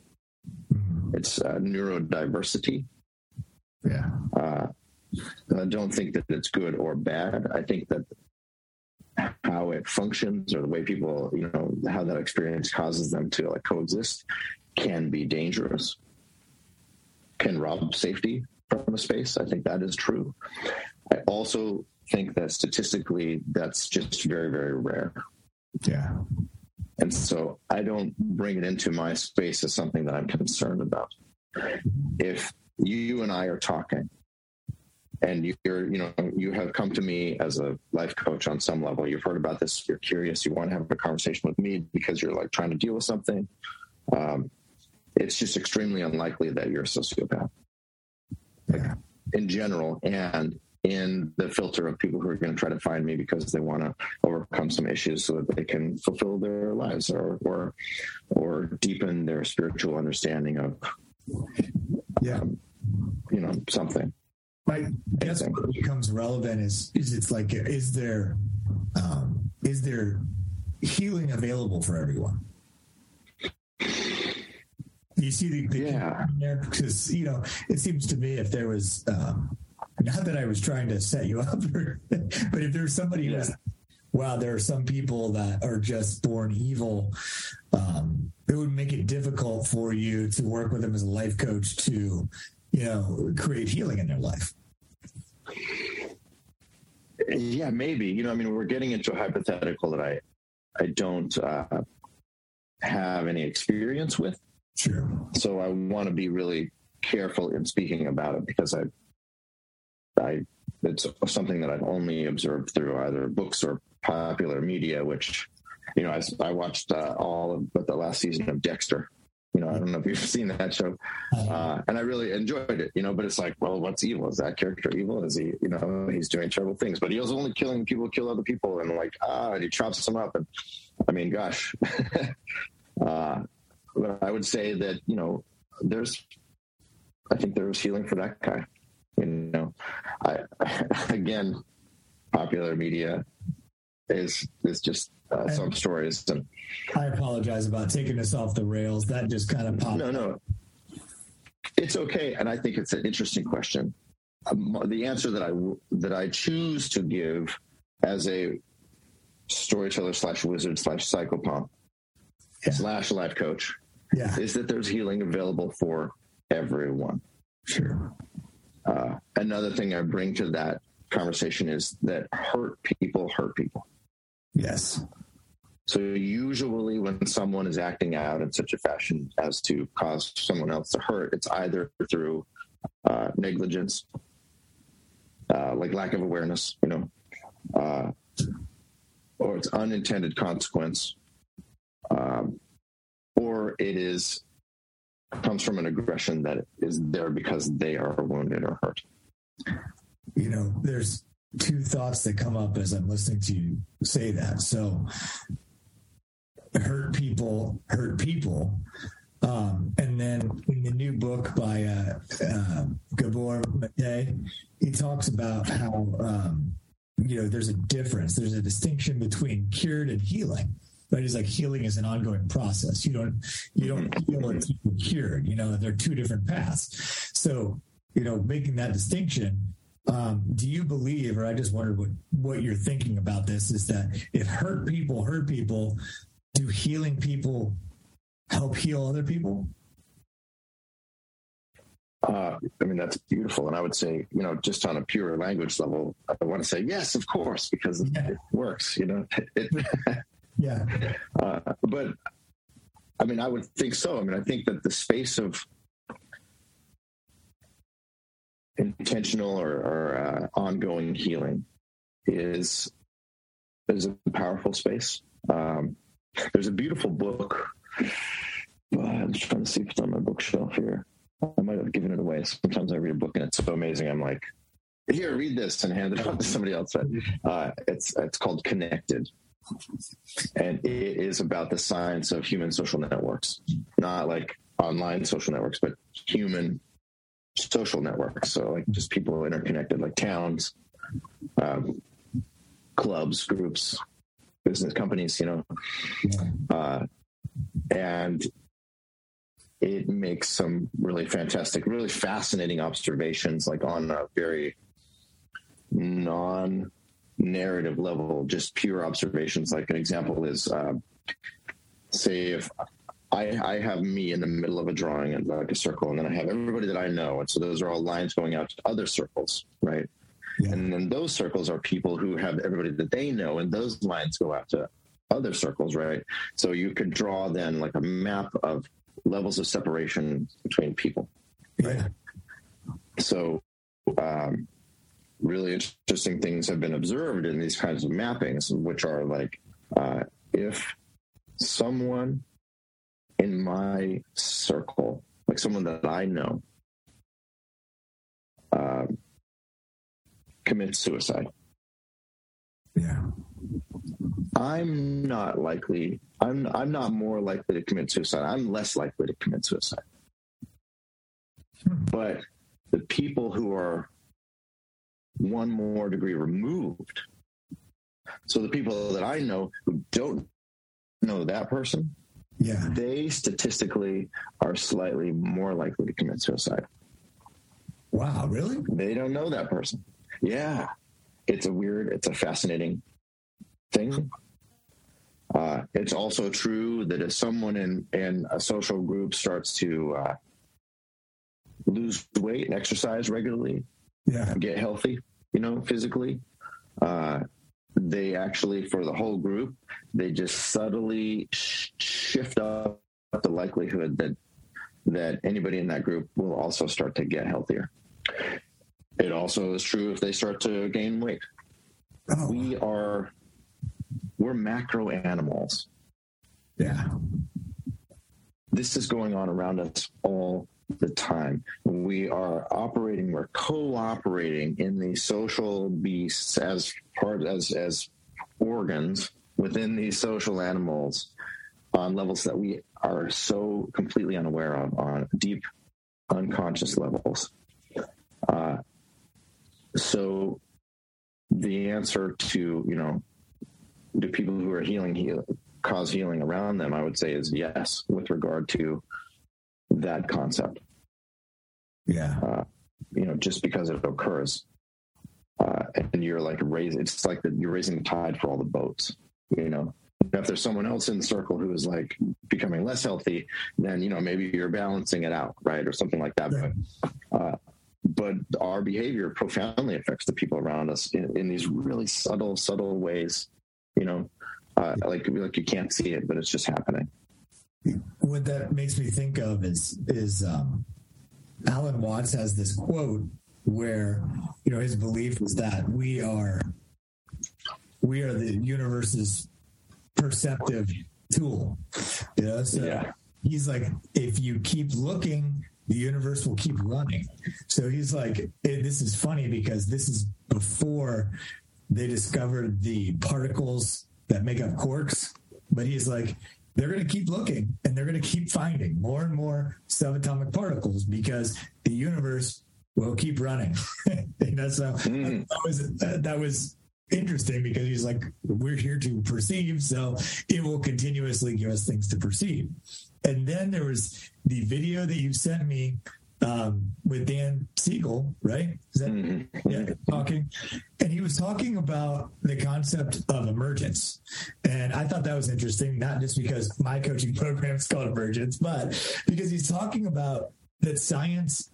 It's uh, neurodiversity. Yeah. Uh, I don't think that it's good or bad. I think that how it functions or the way people, you know, how that experience causes them to like coexist can be dangerous, can rob safety from a space. I think that is true. I also think that statistically that's just very, very rare. Yeah. And so I don't bring it into my space as something that I'm concerned about. If you and I are talking and you're, you know, you have come to me as a life coach on some level, you've heard about this, you're curious, you want to have a conversation with me because you're like trying to deal with something. Um, it's just extremely unlikely that you're a sociopath. Yeah. In general, and in the filter of people who are going to try to find me because they want to overcome some issues so that they can fulfill their lives or or or deepen their spiritual understanding of yeah um, you know something I guess what becomes relevant is is it's like is there um, is there healing available for everyone? You see the, the yeah there because you know it seems to me if there was um, not that I was trying to set you <laughs> up, but if there's somebody yeah. who's, wow, there are some people that are just born evil, um, it would make it difficult for you to work with them as a life coach to, you know, create healing in their life. Yeah, maybe. You know, I mean, we're getting into a hypothetical that I, I don't, uh, have any experience with. Sure. So I want to be really careful in speaking about it because I, I, it's something that I've only observed through either books or popular media, which, you know, I, I watched uh, all of but the last season of Dexter. You know, I don't know if you've <laughs> seen that show, uh, and I really enjoyed it. You know, but it's like, well, what's evil? Is that character evil? Is he, you know, he's doing terrible things, but he was only killing people, kill other people, and like, ah, and he chops them up, and I mean, gosh. <laughs> uh, but I would say that you know, there's, I think there was healing for that guy. You know, I <laughs> again, popular media is is just uh, some stories and I apologize about taking us off the rails. That just kind of popped. no no it's okay and i think it's an interesting question um, the answer that i that i choose to give as a storyteller slash wizard slash psychopomp Yeah. slash life coach Yeah, is that there's healing available for everyone sure. uh, another thing i bring to that conversation is that hurt people hurt people Yes. So usually when someone is acting out in such a fashion as to cause someone else to hurt, it's either through uh, negligence, uh, like lack of awareness, you know, uh, or it's unintended consequence, um, or it is comes from an aggression that is there because they are wounded or hurt. You know, there's two thoughts that come up as I'm listening to you say that. So, hurt people hurt people. Um, and then in the new book by uh, uh, Gabor Mate, he talks about how um, you know there's a difference, there's a distinction between cured and healing. But he's like healing is an ongoing process. You don't you don't heal until you're cured. You know they're two different paths. So you know making that distinction. Um, do you believe, or I just wondered what what you're thinking about this is that if hurt people hurt people, do healing people help heal other people? Uh, I mean, that's beautiful. And I would say, you know, just on a pure language level, I want to say, yes, of course, because Yeah. it works, you know. <laughs> It, <laughs> Yeah, uh, but I mean, I would think so. I mean, I think that the space of intentional or, or uh, ongoing healing is is a powerful space. Um, there's a beautiful book. Uh, I'm just trying to see if it's on my bookshelf here. I might have given it away. Sometimes I read a book and it's so amazing. I'm like, here, read this and hand it off to somebody else. Uh, it's it's called Connected, and it is about the science of human social networks, not like online social networks, but human social networks. So like just people interconnected, like towns, um, clubs, groups, business companies. You know, uh, and it makes some really fantastic, really fascinating observations, like on a very non narrative level, just pure observations. Like an example is, uh, say, if I, I have me in the middle of a drawing and like a circle, and then I have everybody that I know, and so those are all lines going out to other circles, right? Yeah. And then those circles are people who have everybody that they know, and those lines go out to other circles, right? So you could draw then like a map of levels of separation between people. yeah, So, um, really interesting things have been observed in these kinds of mappings, which are like uh, if someone in my circle, like someone that I know, um, commits suicide, yeah, I'm not likely. I'm I'm not more likely to commit suicide. I'm less likely to commit suicide. But the people who are one more degree removed, so the people that I know who don't know that person, yeah. they statistically are slightly more likely to commit suicide. Wow, really? They don't know that person. Yeah. It's a weird, it's a fascinating thing. Uh, it's also true that if someone in, in a social group starts to uh, lose weight and exercise regularly, Yeah, get healthy, you know, physically, uh, they actually, for the whole group, they just subtly sh- shift up the likelihood that that anybody in that group will also start to get healthier. It also is true if they start to gain weight. Oh. We are we're macro animals. Yeah. This is going on around us all the time. We are operating, we're cooperating in the social beasts as part as as organs within these social animals on levels that we are so completely unaware of on deep unconscious levels. Uh, so the answer to you know do people who are healing heal cause healing around them i would say is yes with regard to that concept. Yeah. Uh, you know just because it occurs uh, and you're like raising it's like the, you're raising the tide for all the boats you know? If there's someone else in the circle who is like becoming less healthy then you know maybe you're balancing it out right or something like that yeah. but uh, but our behavior profoundly affects the people around us in, in these really subtle, subtle ways. You know, uh, like like you can't see it, but it's just happening. What that makes me think of is is um, Alan Watts has this quote where you know his belief is that we are we are the universe's perceptive tool. You know, so yeah. he's like, if you keep looking the universe will keep running. So he's like, this is funny because this is before they discovered the particles that make up quarks. But he's like, they're going to keep looking and they're going to keep finding more and more subatomic particles because the universe will keep running. <laughs> you know, so mm. that was that was interesting because he's like, we're here to perceive, so it will continuously give us things to perceive. And then there was the video that you sent me um, with Dan Siegel, right? Is that mm-hmm. yeah, talking? And he was talking about the concept of emergence. And I thought that was interesting, not just because my coaching program is called Emergence, but because he's talking about that science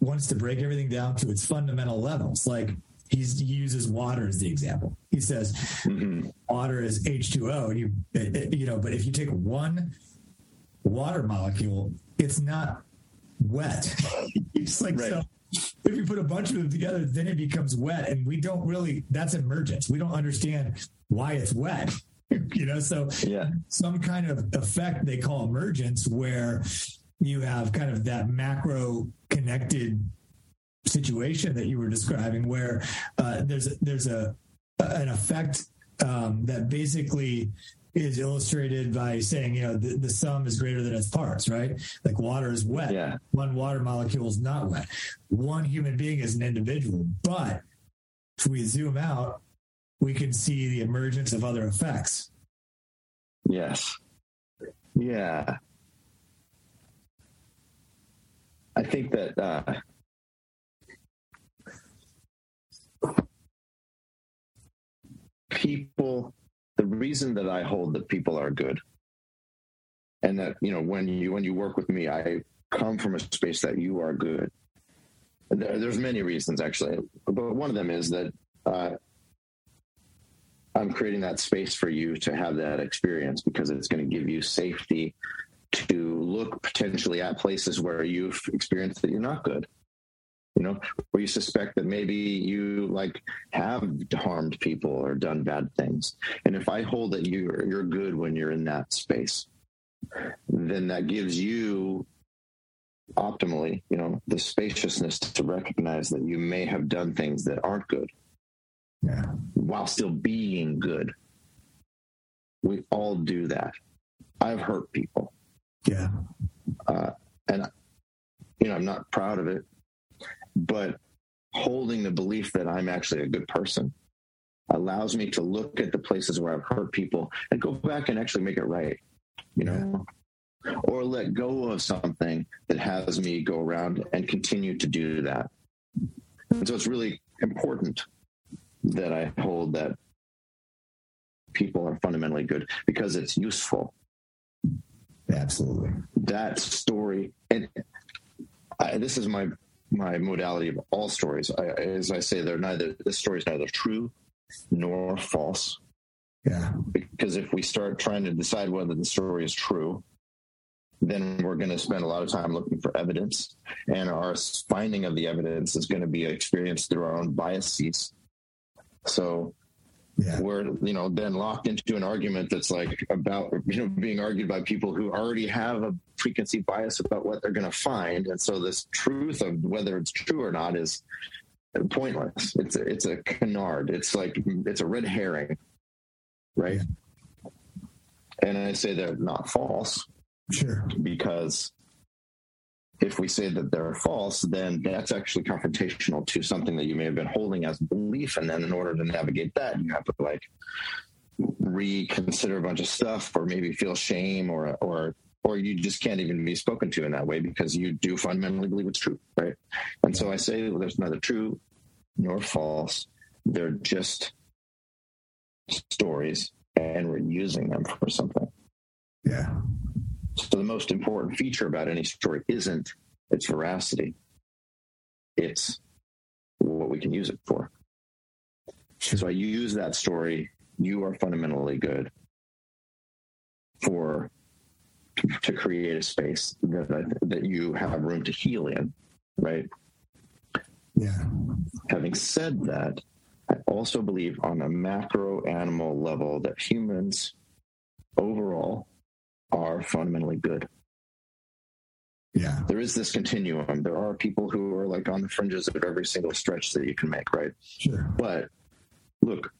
wants to break everything down to its fundamental levels. Like he's, he uses water as the example. He says mm-hmm. water is H2O, and you, you know, but if you take one water molecule, it's not wet. <laughs> it's like right. so if you put a bunch of them together, then it becomes wet. And we don't really that's emergence. We don't understand why it's wet. <laughs> you know, so yeah, some kind of effect they call emergence where you have kind of that macro connected situation that you were describing where uh, there's a, there's a an effect um, that basically is illustrated by saying, you know, the, the sum is greater than its parts, right? Like water is wet. Yeah. One water molecule is not wet. One human being is an individual. But if we zoom out, we can see the emergence of other effects. Yes. Yeah. I think that uh, people the reason that I hold that people are good and that, you know, when you, when you work with me, I come from a space that you are good. There, there's many reasons actually, but one of them is that, uh, I'm creating that space for you to have that experience because it's going to give you safety to look potentially at places where you've experienced that you're not good you know, where you suspect that maybe you like have harmed people or done bad things. And if I hold that you're you're good when you're in that space, then that gives you optimally, you know, the spaciousness to recognize that you may have done things that aren't good. Yeah. While still being good. We all do that. I've hurt people. Yeah. Uh, and you know, I'm not proud of it but holding the belief that I'm actually a good person allows me to look at the places where I've hurt people and go back and actually make it right, you know, or let go of something that has me go around and continue to do that. And so it's really important that I hold that people are fundamentally good because it's useful. Absolutely. That story, and I, this is my my modality of all stories. I, as I say, they're neither this story is neither true nor false. Yeah. Because if we start trying to decide whether the story is true, then we're going to spend a lot of time looking for evidence. And our finding of the evidence is going to be experienced through our own biases. So yeah. we're, you know, then locked into an argument that's like about, you know, being argued by people who already have a preconceived bias about what they're going to find. And so this truth of whether it's true or not is pointless. It's a, it's a canard. It's like, it's a red herring. Right. Yeah. And I say they're not false Sure. Because if we say that they're false, then that's actually confrontational to something that you may have been holding as belief. And then in order to navigate that, you have to like reconsider a bunch of stuff or maybe feel shame or, or, or you just can't even be spoken to in that way because you do fundamentally believe it's true. Right. And so I say well, there's neither true nor false. They're just stories and we're using them for something. Yeah. So the most important feature about any story isn't its veracity. It's what we can use it for. So I use that story, you are fundamentally good for to create a space that that you have room to heal in, right? Yeah. Having said that, I also believe on a macro animal level that humans overall are fundamentally good. Yeah. There is this continuum. There are people who are like on the fringes of every single stretch that you can make, right? Sure. But look,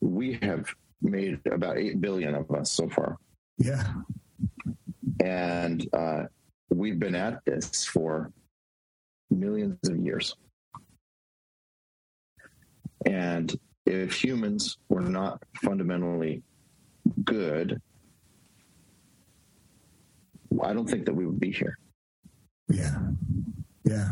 we have made about 8 billion of us so far. Yeah. And uh, we've been at this for millions of years. And if humans were not fundamentally good, I don't think that we would be here. Yeah. Yeah.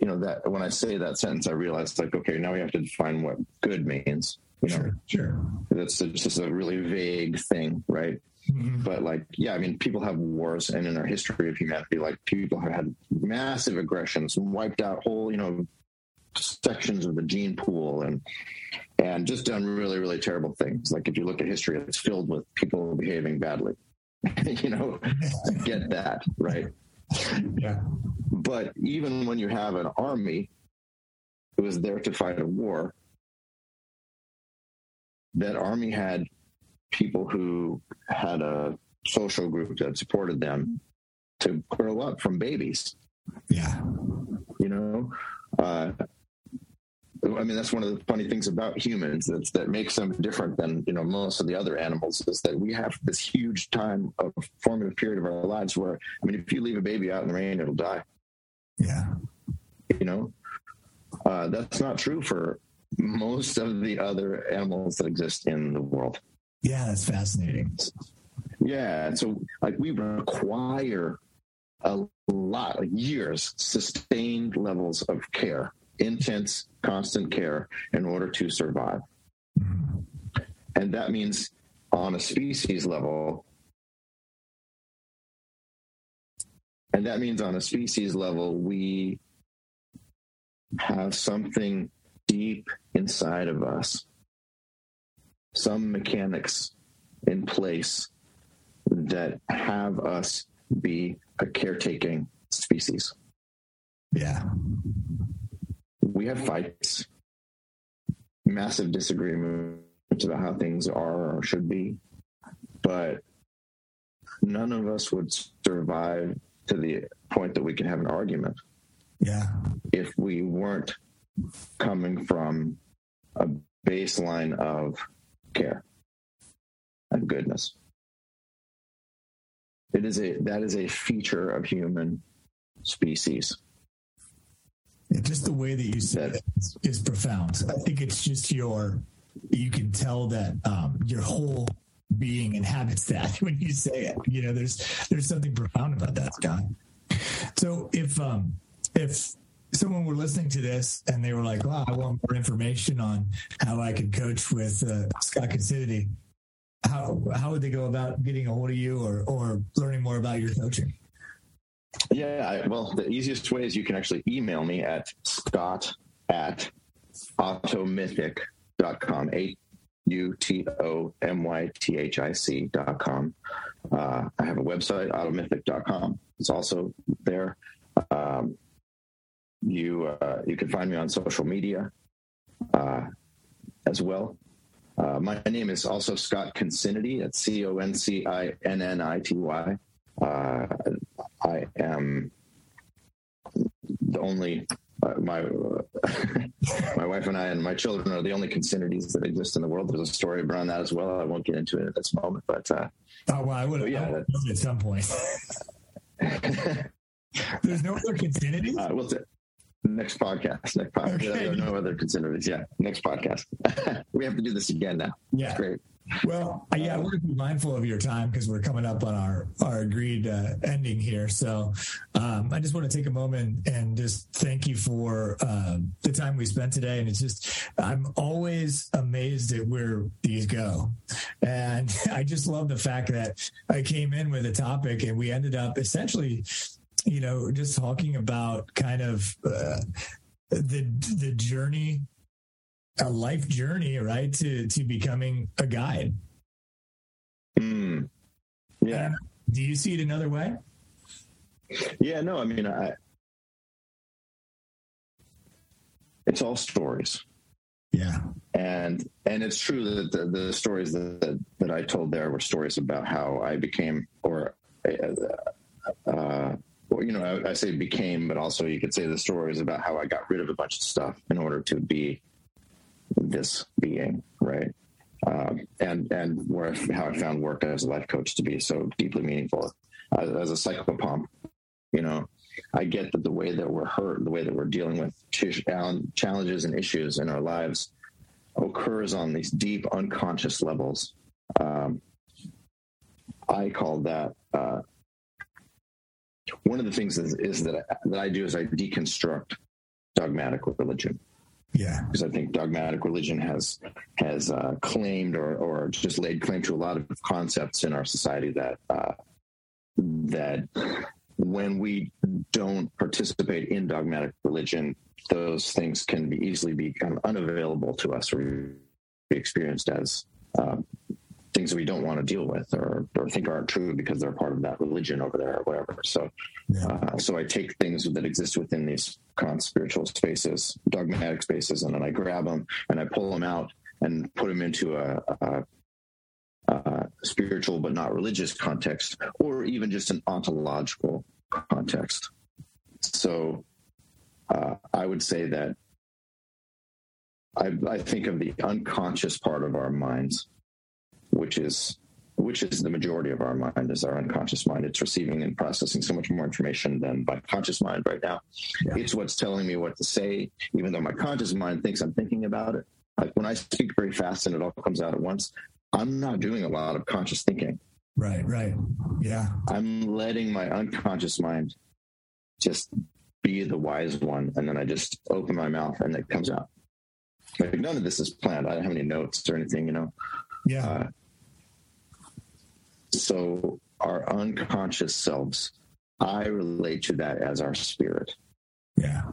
You know, that when I say that sentence, I realize like, okay, now we have to define what good means. You know, sure, sure. That's just a really vague thing, right? Mm-hmm. But like, yeah, I mean, people have wars, and in our history of humanity, like people have had massive aggressions and wiped out whole, you know, sections of the gene pool, and and just done really, really terrible things. Like if you look at history, it's filled with people behaving badly. <laughs> you know, get that, right? Yeah. But even when you have an army who was there to fight a war, that army had people who had a social group that supported them to grow up from babies. Yeah. You know, uh, I mean, that's one of the funny things about humans that's, that makes them different than you know most of the other animals is that we have this huge time of formative period of our lives where I mean, if you leave a baby out in the rain, it'll die. Yeah, you know, uh, that's not true for most of the other animals that exist in the world. Yeah, that's fascinating. Yeah, so like we require a lot, like years, sustained levels of care intense, constant care in order to survive. Mm-hmm. And that means on a species level, and that means on a species level, we have something deep inside of us, some mechanics in place that have us be a caretaking species. Yeah we have fights, massive disagreements about how things are or should be, but none of us would survive to the point that we can have an argument. Yeah. If we weren't coming from a baseline of care and goodness. It is a that is a feature of human species just the way that you said it is profound. I think it's just your, you can tell that um, your whole being inhabits that <laughs> when you say it. You know, there's there's something profound about that, Scott. So if um, if someone were listening to this and they were like, "Wow, I want more information on how I can coach with uh, Scott Concinnity," how how would they go about getting a hold of you or or learning more about your coaching? Yeah, I, well, the easiest way is you can actually email me at scott at automythic.com, A U T O M Y T H I C.com. Uh, I have a website, automythic.com. It's also there. Um, you uh, you can find me on social media uh, as well. Uh, my name is also Scott Concinnity. That's C O N C I N N I T Y. Uh, I am the only uh, my <laughs> my wife and I and my children are the only Concinnities that exist in the world. There's a story around that as well. I won't get into it at this moment, but uh, oh well, I would have yeah, at some point. <laughs> There's no other Concinnity. Uh, we'll t- next podcast. Next podcast. Okay. There no other Concinnities. Yeah, next podcast. <laughs> we have to do this again now. Yeah, great. Well, yeah, we're to be mindful of your time because we're coming up on our our agreed uh, ending here. So, um, I just want to take a moment and just thank you for uh, the time we spent today. And it's just, I'm always amazed at where these go, and <laughs> I just love the fact that I came in with a topic and we ended up essentially, you know, just talking about kind of. Uh, the the journey a life journey, right? To to becoming a guide. Mm. Yeah. do you see it another way? Yeah, no, I mean, I, it's all stories. Yeah. And and it's true that the, the stories that, that, that I told there were stories about how I became, or uh, uh, you know, I, I, say became, but also you could say the stories about how I got rid of a bunch of stuff in order to be this being, right? Um, and and where how I found work as a life coach to be so deeply meaningful as, as a psychopomp. You know, I get that the way that we're hurt, the way that we're dealing with challenges and issues in our lives occurs on these deep unconscious levels. Um, I call that uh, one of the things is, is that I, that I do is I deconstruct dogmatic religion. Yeah, because I think dogmatic religion has has uh, claimed or or just laid claim to a lot of concepts in our society that uh, that when we don't participate in dogmatic religion, those things can be easily be kind of unavailable to us or be experienced as um, things that we don't want to deal with or, or think aren't true because they're part of that religion over there or whatever. So, yeah. uh, so I take things that exist within these con spiritual spaces, dogmatic spaces, and then I grab them and I pull them out and put them into a, a, spiritual but not religious context, or even just an ontological context. So, uh, I would say that I, I think of the unconscious part of our minds which is which is the majority of our mind is our unconscious mind. It's receiving and processing so much more information than my conscious mind right now. Yeah. it's what's telling me what to say even though my conscious mind thinks i'm thinking about it. Like when i speak very fast and it all comes out at once i'm not doing a lot of conscious thinking. Right right. Yeah. I'm letting my unconscious mind just be the wise one and then i just open my mouth and it comes out. Like none of this is planned. I don't have any notes or anything you know? Yeah. Uh, so our unconscious selves, I relate to that as our spirit. Yeah.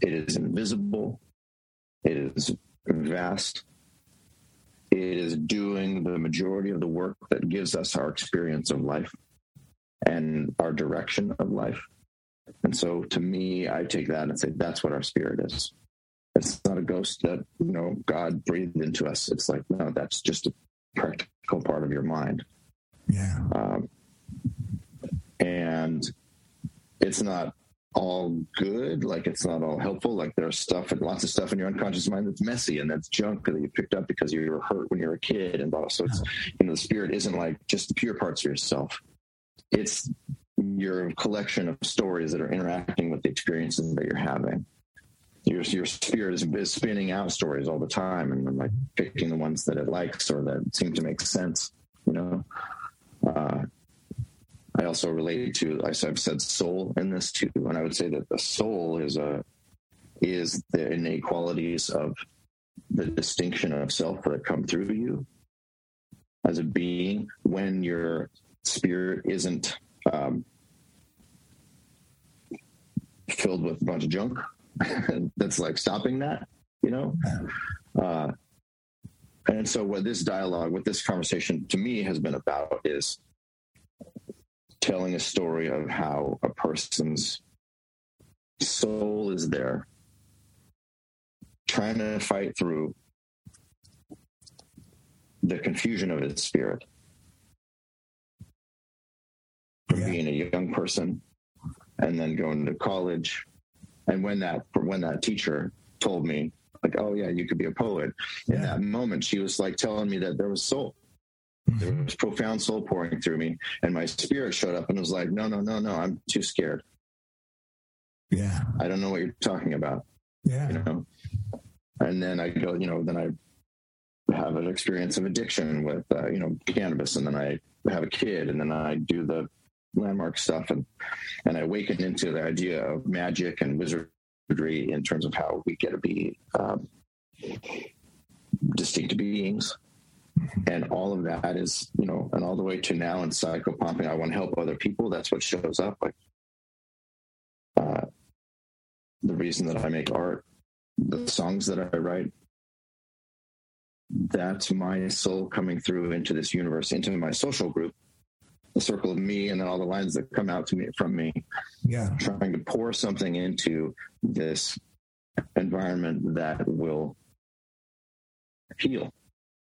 It is invisible. It is vast. It is doing the majority of the work that gives us our experience of life and our direction of life. And so to me, I take that and say that's what our spirit is. It's not a ghost that, you know, God breathed into us. It's like, no, that's just a practical part of your mind. Yeah. Um, and it's not all good. Like it's not all helpful. Like there's stuff and lots of stuff in your unconscious mind that's messy and that's junk that you picked up because you were hurt when you were a kid. And so it's, you know, the spirit isn't like just the pure parts of yourself. It's your collection of stories that are interacting with the experiences that you're having. Your, your spirit is, is spinning out stories all the time and like picking the ones that it likes or that seem to make sense, you know? Also relate to, I've said soul in this too, and I would say that the soul is a is the innate qualities of the distinction of self that come through you as a being when your spirit isn't um, filled with a bunch of junk <laughs> that's like stopping that you know? Uh, and so, what this dialogue, what this conversation to me has been about is telling a story of how a person's soul is there, trying to fight through the confusion of its spirit. From yeah. being a young person and then going to college. And when that when that teacher told me, like, oh yeah, you could be a poet, yeah. in that moment she was like telling me that there was soul. There was profound soul pouring through me. And my spirit showed up and was like, no, no, no, no, I'm too scared. Yeah. I don't know what you're talking about. Yeah. You know? And then I go, you know, then I have an experience of addiction with, uh, you know, cannabis. And then I have a kid and then I do the landmark stuff and, and I awaken into the idea of magic and wizardry in terms of how we get to be um, distinct beings and all of that is you know and all the way to now in psychopumping i want to help other people. That's what shows up like uh, the reason that i make art the songs that i write. That's my soul coming through into this universe into my social group the circle of me and then all the lines that come out to me from me. Yeah. Trying to pour something into this environment that will heal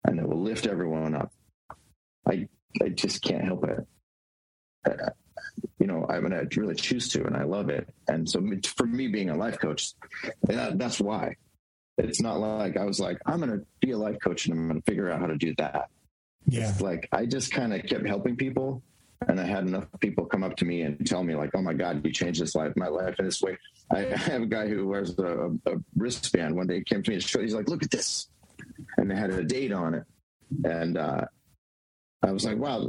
and it will lift everyone up. I I just can't help it. Uh, you know, I mean, I really choose to, and I love it. And so, for me, being a life coach, that, that's why. It's not like I was like, I'm going to be a life coach and I'm going to figure out how to do that. Yeah. It's like I just kind of kept helping people, and I had enough people come up to me and tell me like, "Oh my God, you changed this life, my life in this way." I <laughs> have a guy who wears a, a wristband. One day he came to me and showed. He's like, "Look at this," and they had a date on it. And uh, I was like, wow,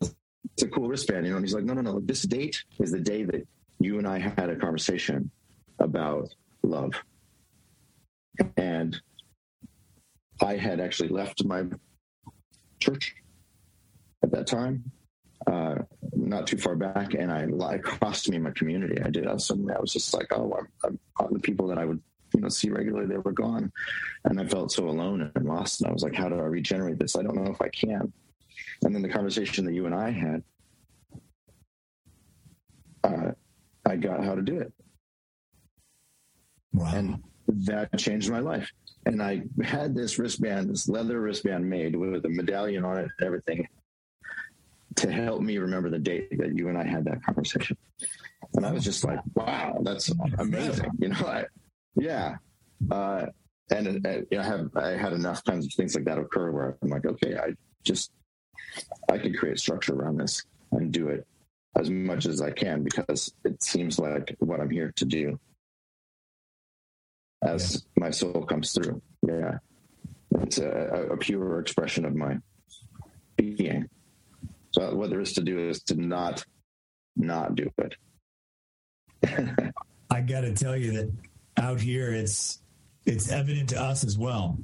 it's a cool wristband, you know. And he's like, no, no, no. This date is the day that you and I had a conversation about love. And I had actually left my church at that time, uh, not too far back, and I, I crossed me my community. I did. I was, I was just like, oh, I'm, I'm the people that I would you know see regularly they were gone. And i felt so alone and lost. And i was like how do i regenerate this? I don't know if i can. And then the conversation that you and i had uh, i got how to do it. Wow. and that changed my life. And i had this wristband this leather wristband made with a medallion on it and everything to help me remember the date that you and i had that conversation. And i was just like wow that's amazing. You know I, yeah. Uh, and uh, I have I had enough kinds of things like that occur where I'm like, okay, I just I can create structure around this and do it as much as I can because it seems like what I'm here to do as yeah. my soul comes through. Yeah, it's a, a pure expression of my being. So what there is to do is to not not do it. <laughs> I got to tell you that out here, it's it's evident to us as well.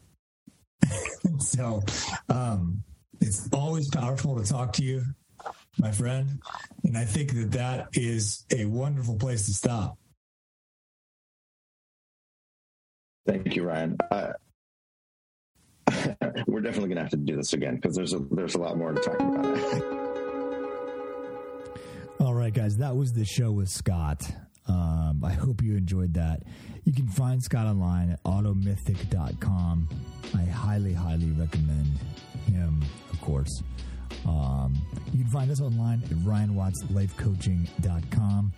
<laughs> so um, it's always powerful to talk to you, my friend, and I think that that is a wonderful place to stop. Thank you, Ryan. Uh, <laughs> we're definitely going to have to do this again because there's a, there's a lot more to talk about. <laughs> All right, guys, that was the show with Scott. Um, I hope you enjoyed that. You can find Scott online at automythic.com. I highly, highly recommend him, of course. Um, you can find us online at ryanwattslifecoaching.com.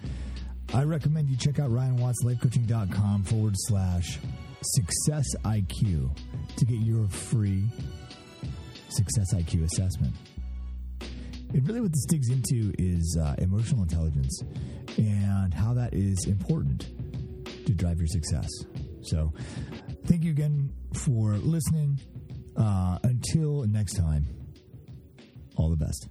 I recommend you check out ryanwattslifecoaching.com forward slash success IQ to get your free success IQ assessment. And really what this digs into is uh, emotional intelligence and how that is important to drive your success. So, thank you again for listening. Uh, until next time, all the best.